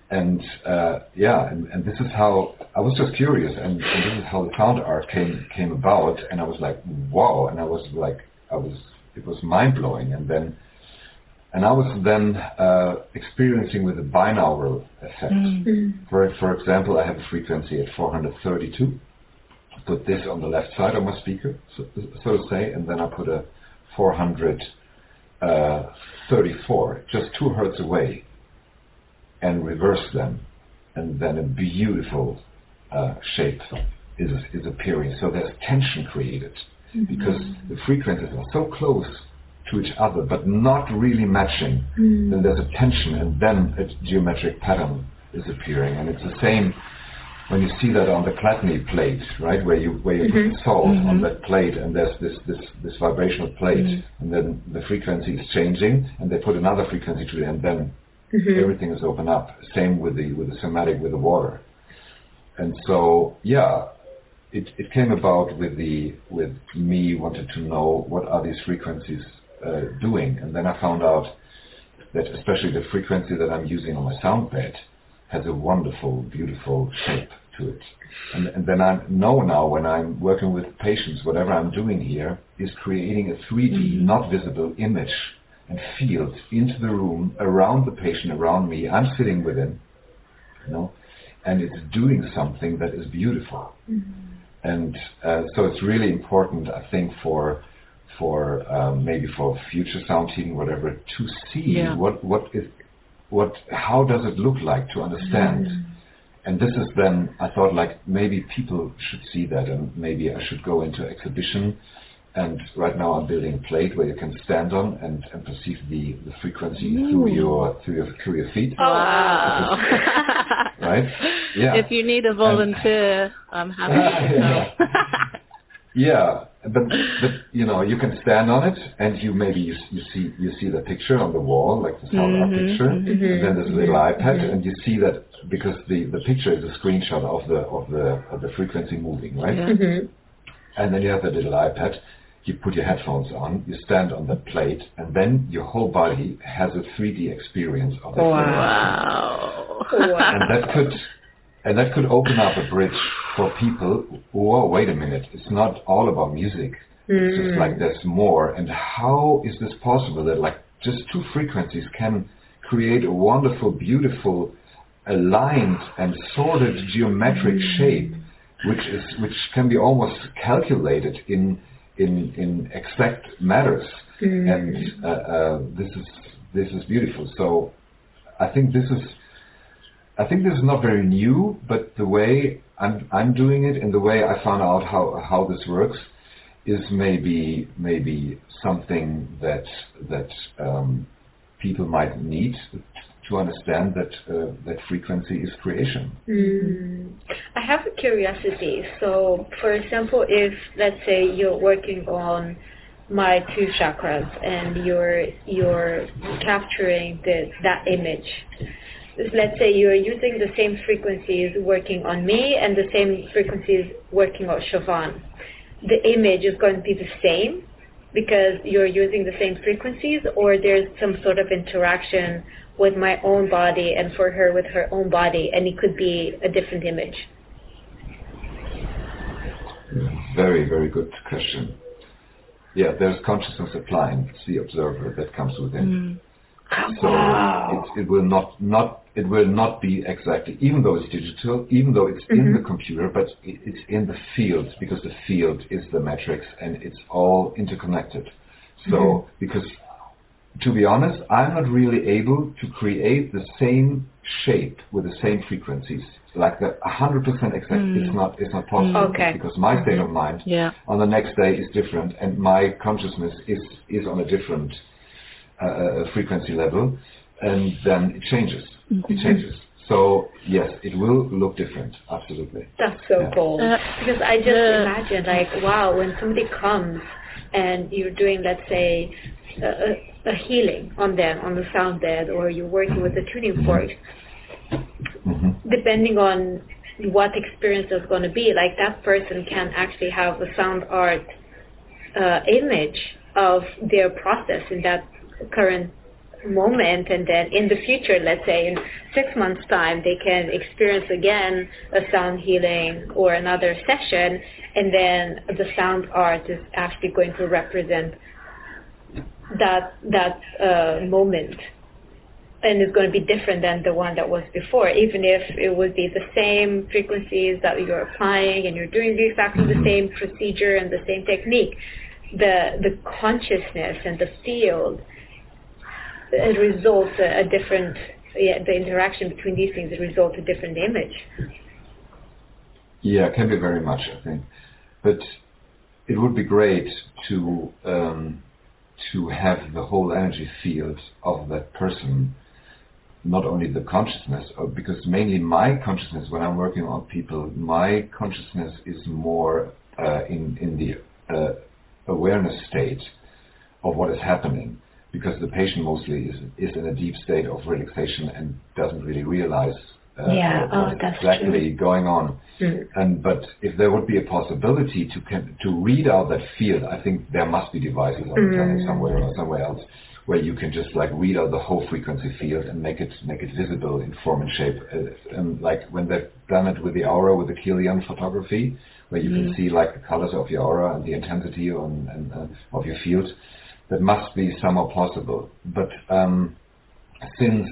And uh, yeah, and, and, this is how I was just curious, and, and this is how the sound art came came about. And I was like, wow! And I was like, I was it was mind blowing. And then and I was then uh, experiencing with the binaural effect. Mm-hmm. For, for example, I have a frequency at 432. I put this on the left side of my speaker, so, so to say, and then I put a 434, uh, just two hertz away, and reverse them, and then a beautiful uh, shape is, is appearing. So there's tension created mm-hmm. because the frequencies are so close to each other but not really matching, mm. then there's a tension and then a geometric pattern is appearing. And it's the same when you see that on the Chladni plate, right, where you where you mm-hmm. put the salt mm-hmm. on that plate, and there's this this this vibrational plate, mm-hmm. and then the frequency is changing, and they put another frequency to it, and then mm-hmm. everything is open up. Same with the with the cymatic with the water, and so yeah, it it came about with the with me wanted to know what are these frequencies uh, doing. And then I found out that especially the frequency that I'm using on my sound bed has a wonderful, beautiful shape to it. And, and, then I know now when I'm working with patients, whatever I'm doing here is creating a 3D, mm-hmm. not visible image and field into the room, around the patient, around me. I'm sitting with him, you know, and it's doing something that is beautiful. Mm-hmm. And uh, so it's really important, I think, for for um, maybe for future sound healing, whatever, to see yeah. what what is what how does it look like to understand. Mm. And this is then I thought like maybe people should see that, and maybe I should go into exhibition. And right now I'm building a plate where you can stand on and, and perceive the, the frequency Ooh. through your through your through your feet. Oh, wow! *laughs* right? Yeah. If you need a volunteer, and, I'm happy to *laughs* help. yeah, but but you know you can stand on it and you maybe you, you see you see the picture on the wall like the sound mm-hmm, picture mm-hmm, and then there's a little mm-hmm, iPad and you see that because the the picture is a screenshot of the of the of the frequency moving right yeah. Mm-hmm. and then you have that little iPad you put your headphones on you stand on the plate and then your whole body has a 3D experience of the wow. wow. and that could and that could open up a bridge for people who, oh, wait a minute, it's not all about music. Mm. It's just like there's more. And how is this possible that like just two frequencies can create a wonderful, beautiful, aligned and sorted geometric mm. shape, which is which can be almost calculated in in in exact matters. Mm. And uh, uh, this is this is beautiful. So I think this is I think this is not very new, but the way I'm, I'm doing it and the way I found out how, how this works is maybe maybe something that that um, people might need to understand that uh, that frequency is creation. Mm. I have a curiosity. So, for example, if let's say you're working on my two chakras and you're you're capturing the that image let's say you're using the same frequencies working on me and the same frequencies working on Siobhan, the image is going to be the same because you're using the same frequencies or there's some sort of interaction with my own body and for her with her own body and it could be a different image? Very, very good question. Yeah, there's consciousness applying. It's the observer that comes within. Mm. So wow. it, it will not, not it will not be exactly, even though it's digital, even though it's mm-hmm. in the computer, but it's in the field because the field is the matrix and it's all interconnected. So, mm-hmm. because to be honest, I'm not really able to create the same shape with the same frequencies like the 100% exact mm. is not is not possible okay. because my state of mind yeah. on the next day is different and my consciousness is is on a different uh, uh frequency level and then it changes mm-hmm. it changes so yes it will look different absolutely that's so yeah. cool uh, because i just uh, imagine like wow when somebody comes and you're doing let's say a, a healing on them on the sound bed or you're working with the tuning mm-hmm. fork mm-hmm. depending on what experience is going to be, like that person can actually have a sound art uh, image of their process in that current moment and then in the future let's say in six months time they can experience again a sound healing or another session and then the sound art is actually going to represent that that uh, moment and it's going to be different than the one that was before, even if it would be the same frequencies that you're applying and you're doing exactly the same procedure and the same technique. The the consciousness and the field it results a, a different yeah, the interaction between these things results a different image. Yeah, can be very much, I think. But it would be great to um, to have the whole energy field of that person not only the consciousness, uh, because mainly my consciousness, when I'm working on people, my consciousness is more uh, in, in the uh, awareness state of what is happening, because the patient mostly is, is in a deep state of relaxation and doesn't really realize uh, yeah. what's oh, exactly true. going on. Mm. And but if there would be a possibility to to read out that field, I think there must be devices on the planet mm. somewhere or somewhere else where you can just like read out the whole frequency field and make it make it visible in form and shape. Uh, and like when they've done it with the aura with the Kirlian photography, where you mm. can see like the colors of your aura and the intensity on, and, uh, of your field, that must be somehow possible. But um, since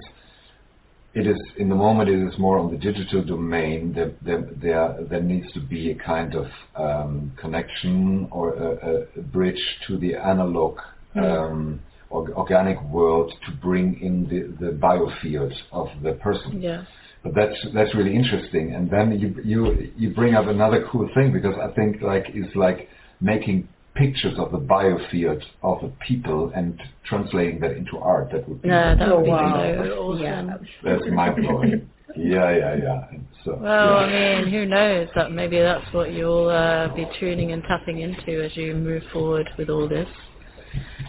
it is in the moment it is more on the digital domain. There, there, there, there needs to be a kind of um, connection or a, a, bridge to the analog mm. um, organic world to bring in the, the biofield of the person. Yeah. But that's that's really interesting. And then you you you bring up another cool thing because I think like it's like making pictures of the biofield of the people and translating that into art. That would be yeah, that would be wow. awesome. Yeah. That's mind *laughs* blowing. yeah, yeah, yeah. So, well, yeah. I mean, who knows? That maybe that's what you'll uh, be tuning and tapping into as you move forward with all this.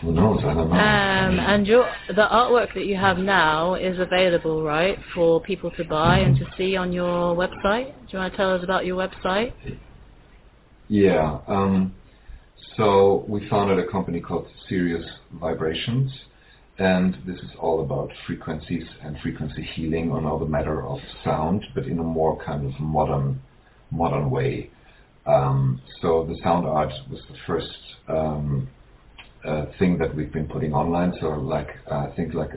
Who knows? I don't know. Um, and your the artwork that you have now is available, right, for people to buy and to see on your website. Do you want to tell us about your website? Yeah. Um, so we founded a company called Sirius Vibrations, and this is all about frequencies and frequency healing on all the matter of sound, but in a more kind of modern, modern way. Um, so the sound art was the first um, uh, thing that we've been putting online. So like uh, I think like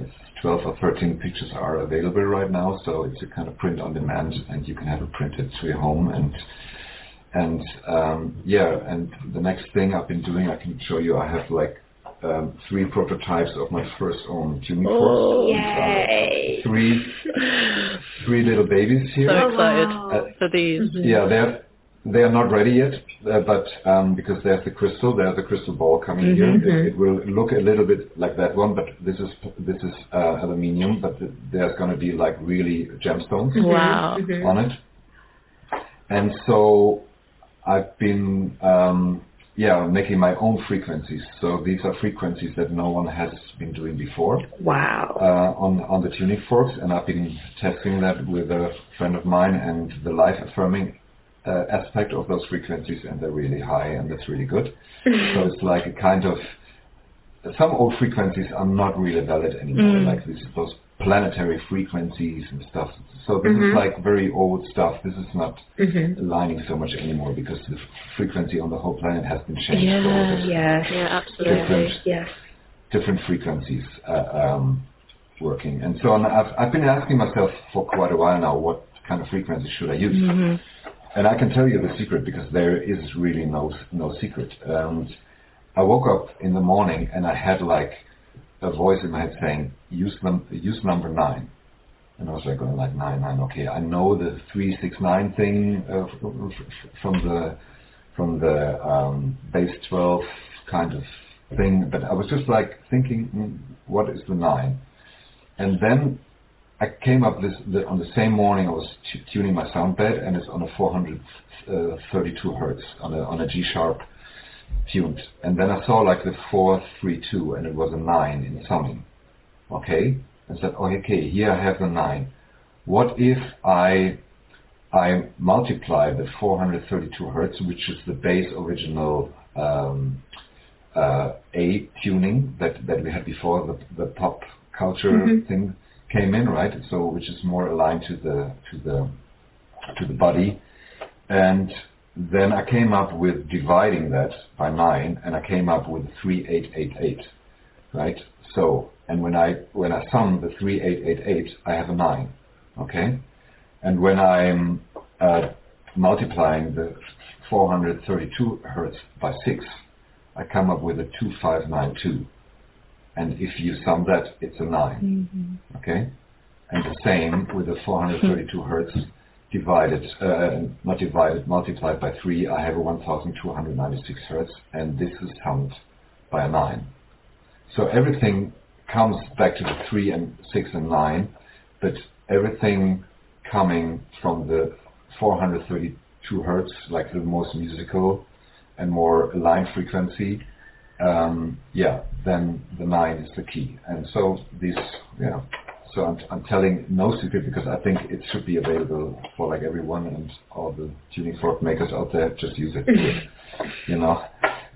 12 or 13 pictures are available right now. So it's a kind of print on demand, and you can have it printed to your home. And and um, yeah, and the next thing I've been doing, I can show you. I have like um, three prototypes of my first own tuning oh. Yay! Three three little babies here. So excited uh, for these. Yeah, they're they are not ready yet, uh, but um, because there's the crystal, there's the crystal ball coming mm-hmm. here. It, it, will look a little bit like that one, but this is this is uh, aluminium, but th- there's going to be like really gemstones wow. Mm-hmm. on it. And so I've been um, yeah making my own frequencies. So these are frequencies that no one has been doing before. Wow. Uh, on on the tuning forks, and I've been testing that with a friend of mine, and the life affirming uh, aspect of those frequencies, and they're really high, and that's really good. *laughs* so it's like a kind of some old frequencies are not really valid anymore, Mm. like this, those planetary frequencies and stuff. So this Mhm. is like very old stuff. This is not Mhm. aligning so much anymore because the frequency on the whole planet has been changed. Yeah, so Yes. Yeah, absolutely. Different. Yes. different frequencies uh, um, working. And so and I've, I've been asking myself for quite a while now, what kind of frequency should I use? hmm And I can tell you the secret because there is really no no secret. And I woke up in the morning and I had like a voice in my head saying, "Use num- use number nine. And I was like going like nine nine. Okay, I know the three six nine thing uh, from the from the um, base twelve kind of thing, but I was just like thinking, mm, what is the nine? And then I came up this the, on the same morning. I was t- tuning my sound bed, and it's on a 432 hertz on a on a G sharp tuned. And then I saw like the 432, and it was a nine in summing. Okay, I said, oh, okay, here I have the nine. What if I I multiply the 432 hertz, which is the base original um, uh, A tuning that, that we had before, the, the pop culture mm-hmm. thing came in, right? So which is more aligned to the to the to the body, and then I came up with dividing that by nine, and I came up with three eight eight eight, right? So and when I when I sum the three eight eight eight, I have a nine, okay, and when I'm uh, multiplying the 432 hertz by six, I come up with a 2592. And if you sum that, it's a 9. Mm-hmm. Okay? And the same with the 432 hertz divided, uh, not divided, multiplied by 3, I have a 1296 hertz, and this is summed by a 9. So everything comes back to the 3 and 6 and 9, but everything coming from the 432 hertz, like the most musical, and more line frequency, um, yeah, then the nine is the key. And so this, yeah, so I'm, I'm telling no secret because I think it should be available for like everyone and all the tuning fork makers out there. Just use it, *laughs* you know,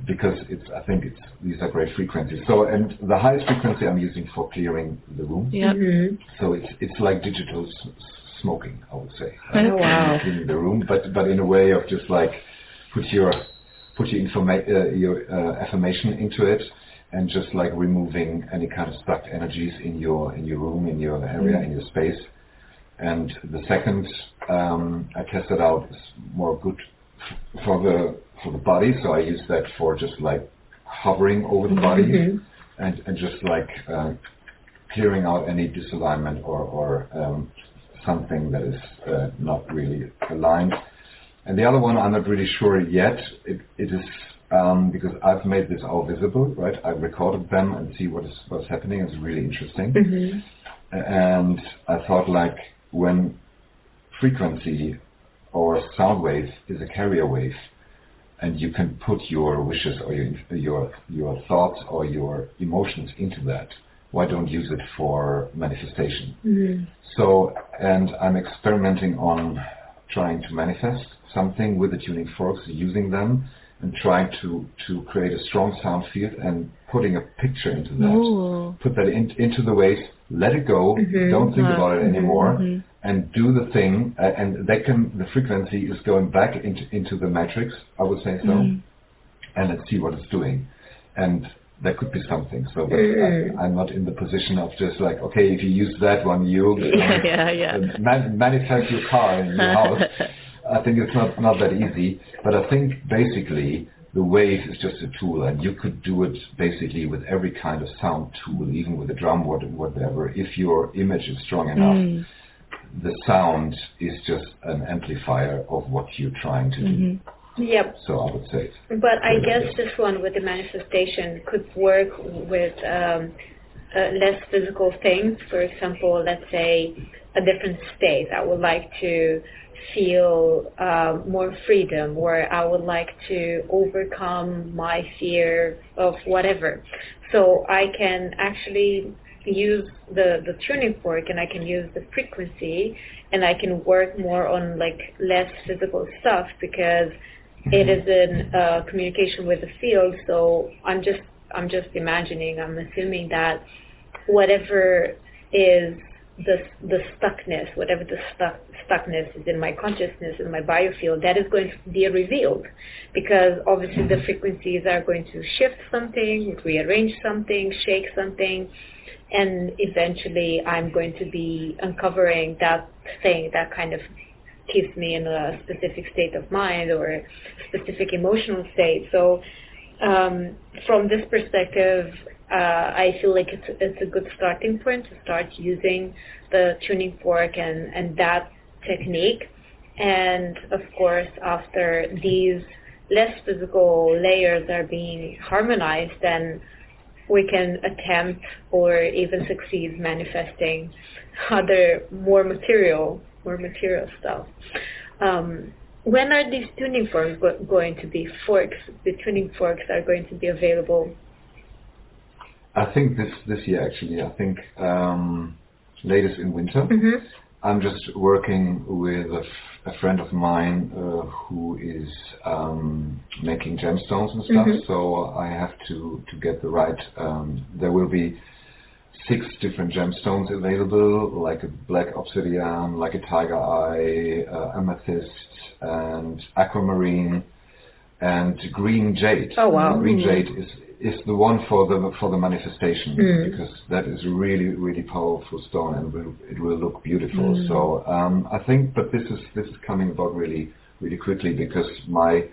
because it's I think it's these are great frequencies. So and the highest frequency I'm using for clearing the room. Yeah. Mm-hmm. So it's it's like digital s- smoking, I would say. Oh, wow. Cleaning the room, but but in a way of just like put your put your, informa- uh, your uh, affirmation into it and just like removing any kind of stuck energies in your in your room, in your area, mm. in your space. And the second um, I tested out is more good f- for the for the body, so I use that for just like hovering over the body mm-hmm. and, and just like uh, clearing out any disalignment or, or um, something that is uh, not really aligned. And the other one, I'm not really sure yet. It, it is um, because I've made this all visible, right? I've recorded them and see what is what's happening. It's really interesting. Mm-hmm. And I thought, like, when frequency or sound wave is a carrier wave, and you can put your wishes or your your your thoughts or your emotions into that. Why don't use it for manifestation? Mm-hmm. So, and I'm experimenting on trying to manifest something with the tuning forks, using them and trying to, to create a strong sound field and putting a picture into that. Ooh. Put that in, into the waves, let it go, mm-hmm. don't think about it mm-hmm. anymore, mm-hmm. and do the thing. Uh, and that can the frequency is going back into into the matrix. I would say so, mm-hmm. and let's see what it's doing. And there could be something. So, but mm. I, am not in the position of just like, okay, if you use that one, you *laughs* yeah, yeah. Man, manifest your car in your house. *laughs* I think it's not, not that easy, but I think basically the wave is just a tool and you could do it basically with every kind of sound tool, even with a drum, whatever. If your image is strong enough, mm. the sound is just an amplifier of what you're trying to mm-hmm. do. Yep. So I would say. But I guess this one with the manifestation could work with um, uh, less physical things. For example, let's say a different state. I would like to feel uh, more freedom, or I would like to overcome my fear of whatever. So I can actually use the, the tuning fork and I can use the frequency and I can work more on like less physical stuff because it is in uh, communication with the field. So I'm just I'm just imagining. I'm assuming that whatever is the the stuckness, whatever the stuck stuckness is in my consciousness in my biofield, that is going to be revealed, because obviously the frequencies are going to shift something, rearrange something, shake something, and eventually I'm going to be uncovering that thing, that kind of keeps me in a specific state of mind or a specific emotional state. So um, from this perspective, uh, I feel like it's it's a good starting point to start using the tuning fork and and that technique. And of course, after these less physical layers are being harmonized, then we can attempt or even succeed manifesting other more material, more material stuff. Um, when are these tuning forks go- going to be forks? The tuning forks are going to be available. I think this this year actually. I think um, latest in winter. Mm-hmm. I'm just working with a, f- a friend of mine uh, who is um, making gemstones and stuff. Mhm. So I have to to get the right. Um, there will be six different gemstones available, like a black obsidian, like a tiger eye, uh, amethyst, and aquamarine, and green jade. Oh, wow. Green Mhm. jade is is the one for the for the manifestation Mm. because that is really really powerful stone and will, it will look beautiful. Mm. So um, I think, but this is this is coming about really really quickly because my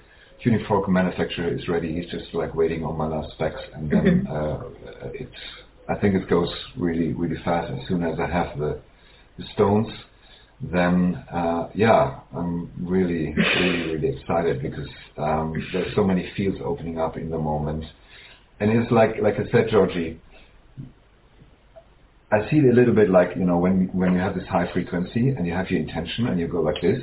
tuning fork manufacturer is ready. He's just like waiting on my last specs, and then Mhm. uh, it's. I think it goes really really fast. As soon as I have the the stones, then uh, yeah, I'm really really really excited because um, there's so many fields opening up in the moment, and it's like like I said, Georgie. I see it a little bit like you know when when you have this high frequency and you have your intention and you go like this,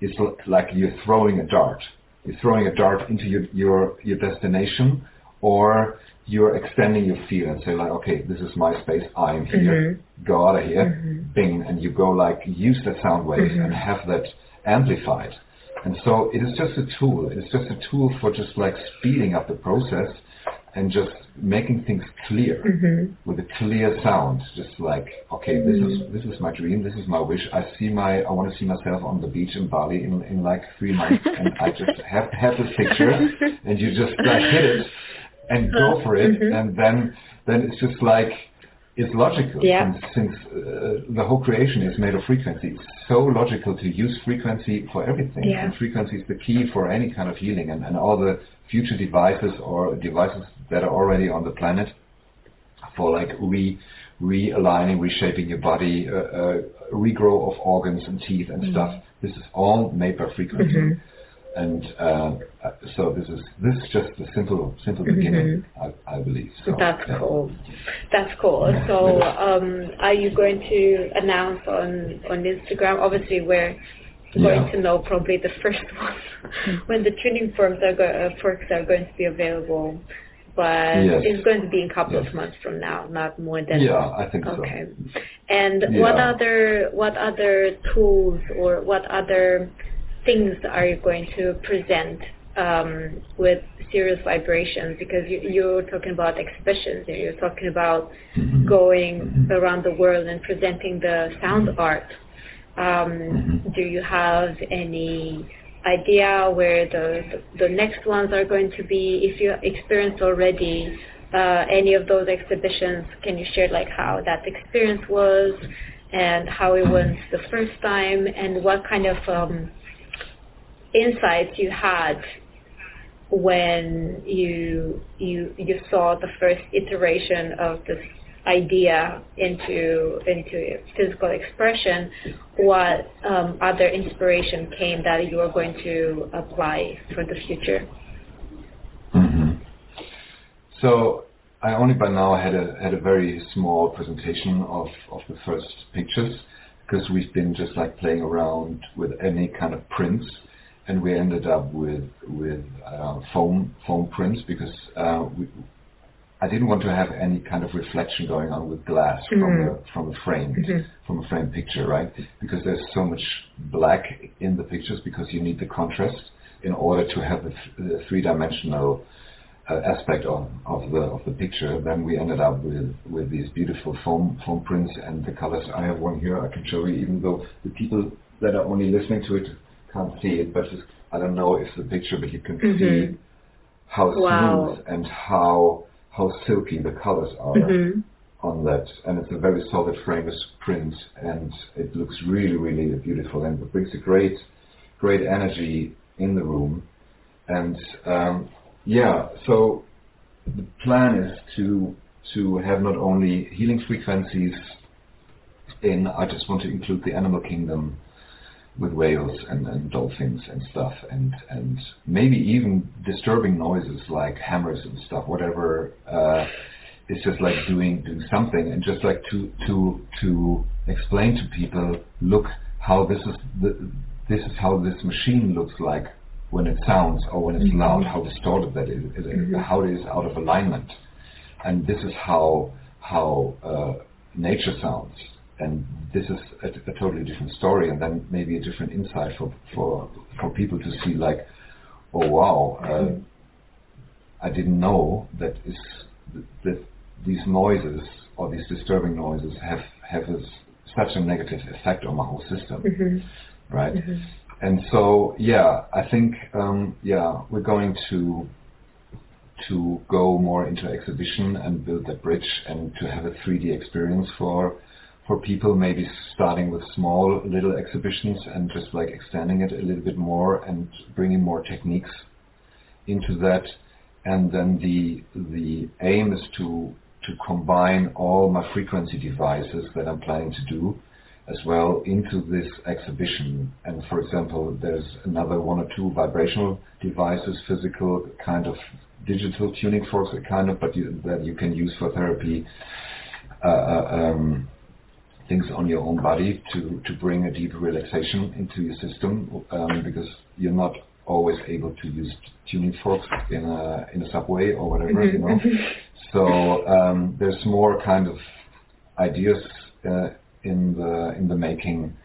it's like you're throwing a dart. You're throwing a dart into your your your destination, or you're extending your field and say like, okay, this is my space. I am here. Go out of here. Mhm. Bing, and you go like use that sound wave Mhm. and have that amplified. And so it is just a tool. It's just a tool for just like speeding up the process and just making things clear Mhm. with a clear sound. Just like, okay, this is this is my dream, this is my wish. I see my I want to see myself on the beach in Bali in, in like three months and I just *laughs* have have this picture and you just like hit it and go for it Mhm. and then then it's just like it's logical Yeah. since, since uh, the whole creation is made of frequency. It's so logical to use frequency for everything. Yeah. And frequency is the key for any kind of healing and, and all the future devices or devices that are already on the planet for like re realigning, reshaping your body, uh, uh, regrow of organs and teeth and stuff. This is all made by frequency. Mhm. And uh, so this is this is just a simple simple beginning, I, I believe. So, That's yeah. cool. That's cool. So, um, are you going to announce on on Instagram? Obviously, we're going Yeah. to know probably the first *laughs* one when the training forms are go- uh, forks are going to be available. But Yes. it's going to be in a couple Yes. of months from now, not more than Yeah, I think so. Okay. And what other what other tools or what other things are you going to present um, with Sirius Vibrations? Because you, you're talking about exhibitions, and you're talking about Mhm. going Mhm. around the world and presenting the sound art. Um, Mhm. Do you have any idea where the, the the next ones are going to be? If you experienced already uh, any of those exhibitions, can you share like how that experience was and how it was the first time and what kind of um, insights you had when you you you saw the first iteration of this idea into into physical expression, what um, other inspiration came that you are going to apply for the future? hmm So I only by now had a had a very small presentation of of the first pictures because we've been just like playing around with any kind of prints, and we ended up with with uh, foam foam prints because uh, we. I didn't want to have any kind of reflection going on with glass from Mhm. the from a frame Mhm. from a frame picture, right? Because there's so much black in the pictures because you need the contrast in order to have the, th- the three-dimensional uh, aspect of, of the of the picture. Then we ended up with with these beautiful foam foam prints and the colors. I have one here. I can show you, even though the people that are only listening to it can't see it. But it's, I don't know if the picture, but you can Mhm. see how Wow. smooth and how how silky the colors are Mhm. on that, and it's a very solid frameless print, and it looks really, really beautiful, and it brings a great, great energy in the room. And um, yeah, so the plan is to to have not only healing frequencies in, I just want to include the animal kingdom with whales and, and dolphins and stuff and, and maybe even disturbing noises like hammers and stuff, whatever uh, is just like doing doing something and just like to to to explain to people, look how this is the, this is how this machine looks like when it sounds or when it's mm-hmm. loud, how distorted that is, mm-hmm. how it is out of alignment and this is how how uh, nature sounds. And this is a, a, totally different story, and then maybe a different insight for for for people to see like, oh wow, uh. I didn't know that is that these noises or these disturbing noises have have a, such a negative effect on my whole system, mm-hmm. right? Mm-hmm. And so, yeah, I think, um, yeah, we're going to to go more into exhibition and build that bridge and to have a 3D experience for for people, maybe starting with small little exhibitions and just like extending it a little bit more and bringing more techniques into that. And then the the aim is to to combine all my frequency devices that I'm planning to do as well into this exhibition. And for example, there's another one or two vibrational devices, physical kind of digital tuning forks, kind of, but you, that you can use for therapy. Uh, uh, um, things on your own body to, to bring a deep relaxation into your system um, because you're not always able to use tuning forks in a in a subway or whatever, mm-hmm. you know. *laughs* so um, there's more kind of ideas uh, in the in the making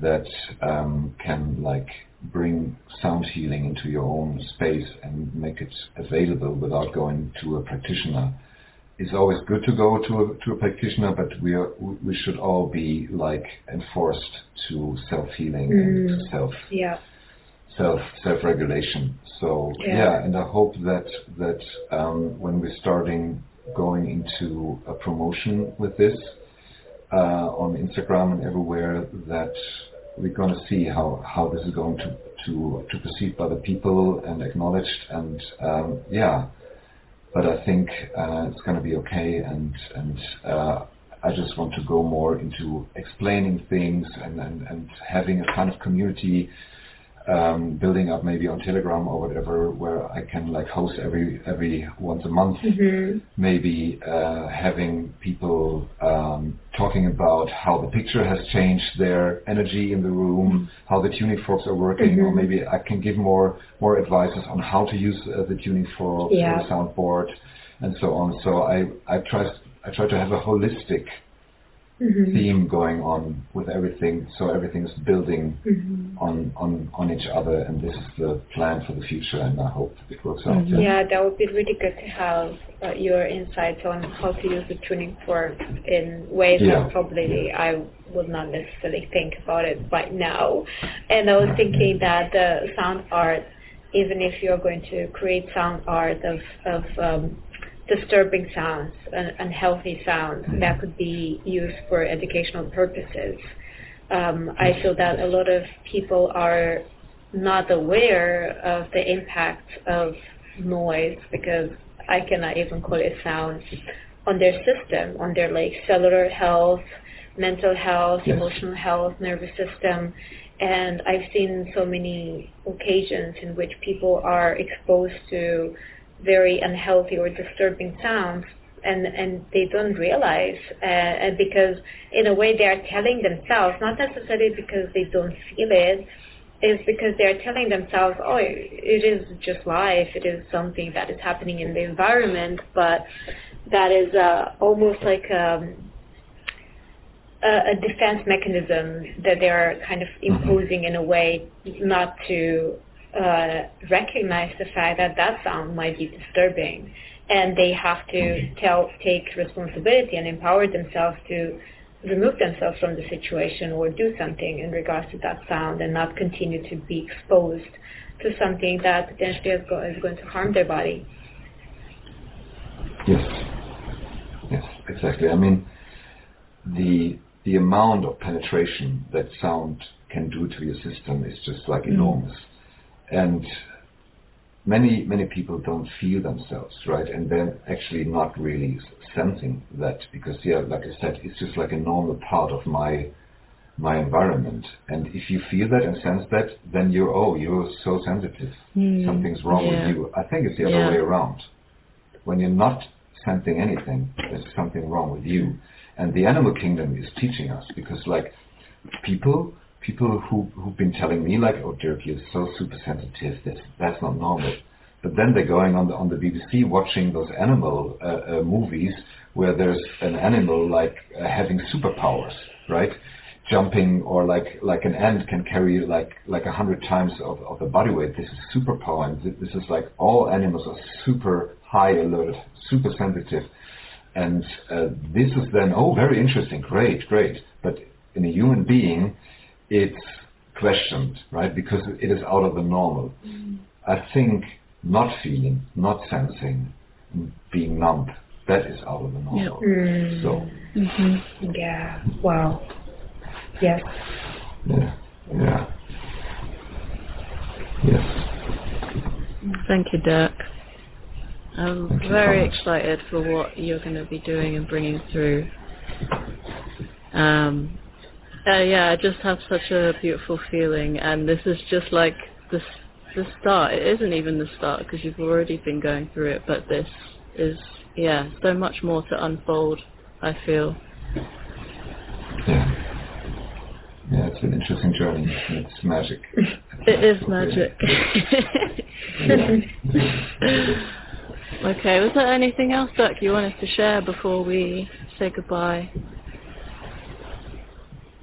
that um, can like bring sound healing into your own space and make it available without going to a practitioner. It's always good to go to a, to a practitioner, but we are, we should all be like enforced to self healing mm. and self yeah. self self regulation. So yeah. yeah. and I hope that that um, when we're starting going into a promotion with this uh, on Instagram and everywhere, that we're going to see how, how this is going to, to, to proceed by the people and acknowledged. And um, yeah, but I think uh, it's going to be okay. And, and uh, I just want to go more into explaining things and, and, and having a kind of community um, building up maybe on Telegram or whatever, where I can like host every every once a month, mm-hmm. maybe uh, having people um, talking about how the picture has changed their energy in the room, mm-hmm. how the tuning forks are working, mm-hmm. or maybe I can give more more advices on how to use uh, the tuning fork, yeah. the soundboard, and so on. So I I try I try to have a holistic mm-hmm. theme going on with everything. So everything is building mm-hmm. on, on, on each other, and this is the plan for the future, and I hope it works out. Mm-hmm. Yeah. yeah, that would be really good to have uh, your insights on how to use the tuning fork in ways yeah. that probably yeah. I would not necessarily think about it right now. And I was thinking that the sound art, even if you're going to create sound art of, of um, disturbing sounds, un- unhealthy sounds that could be used for educational purposes. Um, I feel that a lot of people are not aware of the impact of noise because I cannot even call it sound on their system, on their like cellular health, mental health, yes. emotional health, nervous system. And I've seen so many occasions in which people are exposed to very unhealthy or disturbing sounds and and they don't realize uh, because in a way they are telling themselves not necessarily because they don't feel it is because they're telling themselves oh it is just life it is something that is happening in the environment but that is uh, almost like um, a, a defense mechanism that they are kind of mm-hmm. imposing in a way not to uh, recognize the fact that that sound might be disturbing, and they have to tell, take responsibility and empower themselves to remove themselves from the situation or do something in regards to that sound and not continue to be exposed to something that potentially is, go- is going to harm their body. Yes, yes, exactly. I mean, the the amount of penetration that sound can do to your system is just like mm. enormous and many many people don't feel themselves right? And they're actually not really sensing that because yeah like i said it's just like a normal part of my my environment. And if you feel that and sense that then you're oh you're so sensitive. Mm, something's wrong yeah. with you. I think it's the other Yeah. way around. When you're not sensing anything there's something wrong with you. And the animal kingdom is teaching us because like people people who who've been telling me like oh dirk you're so super sensitive that's that's not normal. But then they're going on the on the bbc watching those animal uh, uh, movies where there's an animal like uh, having superpowers right? Jumping or like like an ant can carry like like a hundred times of, of the body weight. This is superpower and thi- this is like all animals are super high alert super sensitive and uh, this is then, oh, very interesting, great, great. But in a human being, it's questioned, right? Because it is out of the normal. I think not feeling, not sensing, being numb, that is out of the normal. Mm. So, hmm Yeah. Wow. Yes. yeah, yeah. Yes. Thank you, Dirk. I'm Thank very Thomas. excited for what you're going to be doing and bringing through. Um, uh, yeah, I just have such a beautiful feeling, and this is just like the the start. It isn't even the start because you've already been going through it, but this is yeah, so much more to unfold. I feel. Yeah. Yeah, it's an interesting journey. It's magic. *laughs* It is Absolutely. magic. *laughs* *laughs* Okay, was there anything else, Dirk, you wanted to share before we say goodbye?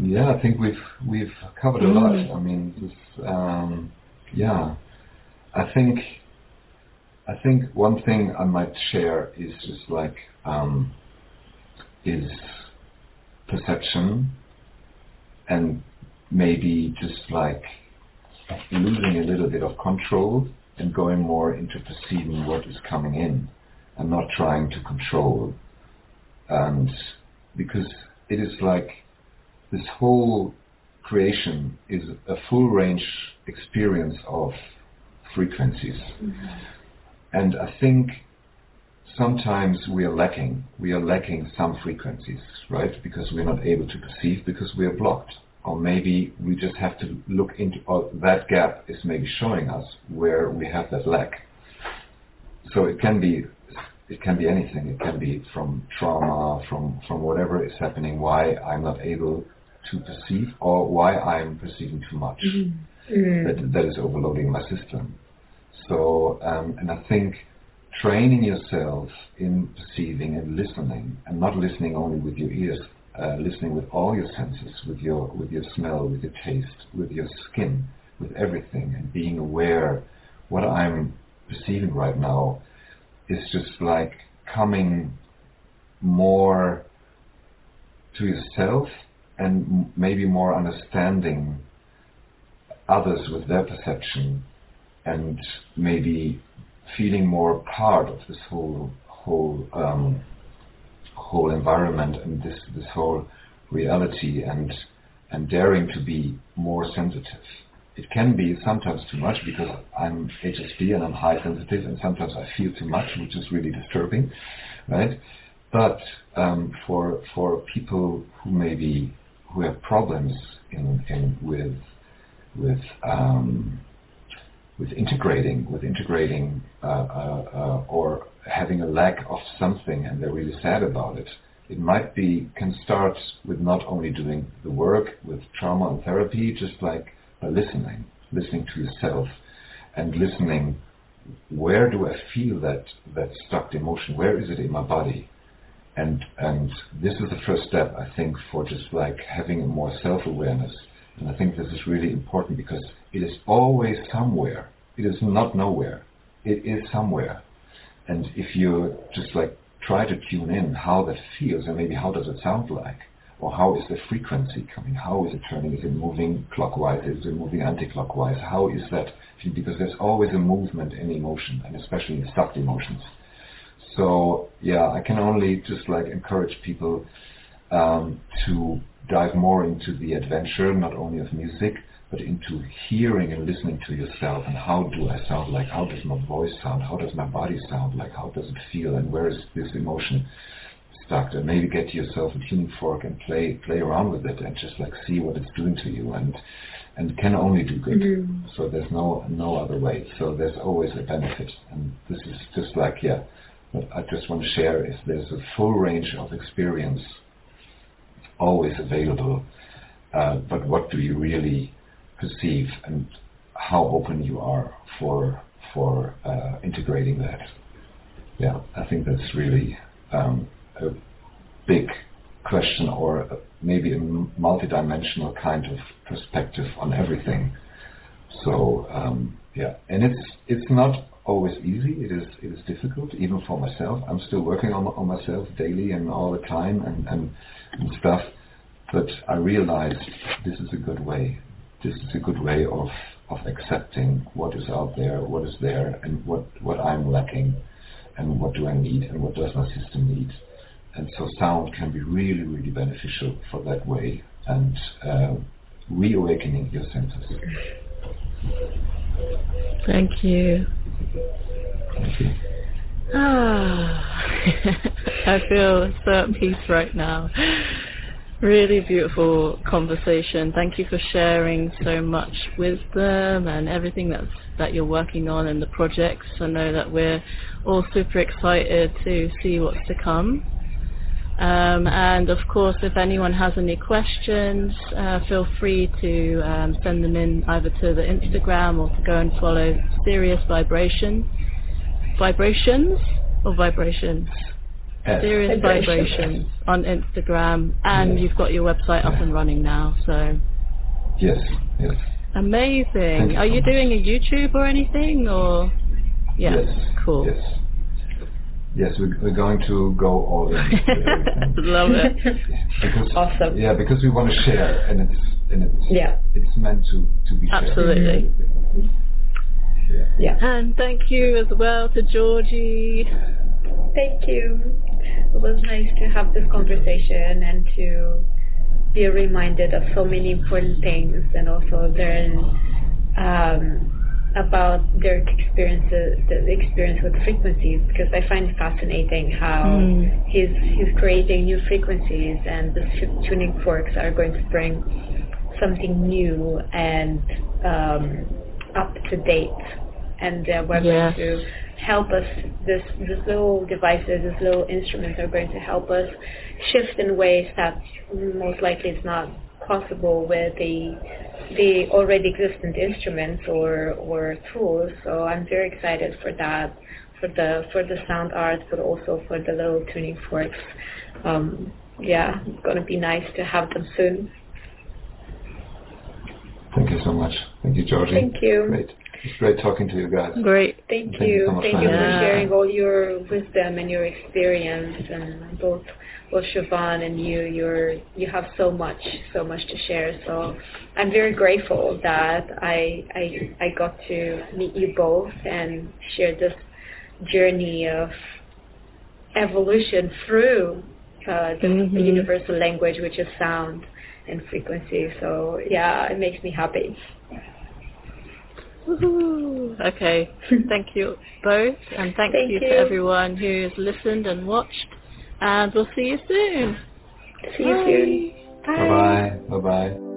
Yeah, I think we've we've covered a lot. Mm. I mean, this, um, yeah, I think I think one thing I might share is just like um, is perception and maybe just like losing a little bit of control and going more into perceiving what is coming in and not trying to control and because it is like this whole creation is a full range experience of frequencies. Mm-hmm. And I think sometimes we are lacking. We are lacking some frequencies, right? Because we're not able to perceive because we are blocked. Or maybe we just have to look into, or that gap is maybe showing us where we have that lack. So it can be it can be anything. It can be from trauma, from from whatever is happening, why I'm not able to perceive, or why I'm perceiving too much. Mm. That that is overloading my system. So, um, and I think training yourself in perceiving and listening, and not listening only with your ears, uh, listening with all your senses, with your with your smell, with your taste, with your skin, with everything, and being aware what I'm perceiving right now is just like coming more to yourself and maybe more understanding others with their perception and maybe feeling more part of this whole whole um, whole environment and this this whole reality and and daring to be more sensitive. It can be sometimes too much because I'm HSP and I'm high sensitive and sometimes I feel too much, which is really disturbing, right? But um, for for people who maybe who have problems in, in with with um, with integrating with integrating uh, uh, uh, or having a lack of something and they're really sad about it. It might be can start with not only doing the work with trauma and therapy, just like by listening, listening to yourself, and listening. Where do I feel that that stuck emotion? Where is it in my body? And and this is the first step, I think, for just like having more self-awareness. And I think this is really important because it is always somewhere. It is not nowhere. It is somewhere. And if you just like try to tune in how that feels and maybe how does it sound like, or how is the frequency coming? How is it turning? Is it moving clockwise? Is it moving anti-clockwise? How is that? Because there's always a movement in emotion, and especially in stuck emotions. So yeah, I can only just like encourage people um, to dive more into the adventure, not only of music, but into hearing and listening to yourself and how do I sound like, how does my voice sound, how does my body sound like, how does it feel, and where is this emotion stuck? And maybe get yourself a tuning fork and play play around with it and just like see what it's doing to you and and can only do good. Mm-hmm. So there's no no other way. So there's always a benefit, and this is just like yeah. I just want to share is there's a full range of experience always available, uh, but what do you really perceive and how open you are for for uh, integrating that. Yeah, I think that's really um, a big question or maybe a multidimensional kind of perspective on everything. So um, yeah, and it's it's not always easy. It is it is difficult even for myself. I'm still working on on myself daily and all the time and and, and stuff. But I realized this is a good way this is a good way of of accepting what is out there, what is there, and what what I'm lacking, and what do I need, and what does my system need. And so sound can be really, really beneficial for that way and uh, reawakening your senses. Thank you. Thank you. Ah, *laughs* I feel so at peace right now. Really beautiful conversation. Thank you for sharing so much wisdom and everything that's that you're working on and the projects. I know that we're all super excited to see what's to come. Um, and of course, if anyone has any questions, uh, feel free to um, send them in either to the Instagram or to go and follow Sirius Vibration. Vibrations or vibrations? Sirius Vibrations on Instagram, and yes. you've got your website up and running now. So yes, yes. Amazing. Are you doing a YouTube or anything, or yeah, yes, cool. Yes. Yes, we're, we're going to go all in. *laughs* Love it. because, awesome. Yeah, because we want to share, and it's and it's yeah. it's meant to to be Absolutely. Yeah. yeah. And thank you as well to Georgie. Thank you it was nice to have this conversation and to be reminded of so many important things and also learn um, about their experiences, the experience with frequencies, because I find it fascinating how mm. he's he's creating new frequencies, and the tuning forks are going to bring something new and um, up to date, and uh, we're yes. going to help us. This these little devices, these little instruments are going to help us shift in ways that most likely is not possible with the the already existent instruments or or tools. So I'm very excited for that, for the for the sound art, but also for the little tuning forks. Um, yeah, it's going to be nice to have them soon. Thank you so much. Thank you, Georgie. Thank you. Great. It's great talking to you guys. Great. Thank, thank you. you so thank you for sharing all your wisdom and your experience and both both Siobhan and you, you're you have so much, so much to share. So I'm very grateful that I I I got to meet you both and share this journey of evolution through uh, the, mm-hmm. universal language, which is sound and frequency. So yeah, it makes me happy. Okay. *laughs* thank you both, and thank, thank you, you, to everyone who has listened and watched. And we'll see you soon. See you Bye. soon. Bye bye. Bye bye.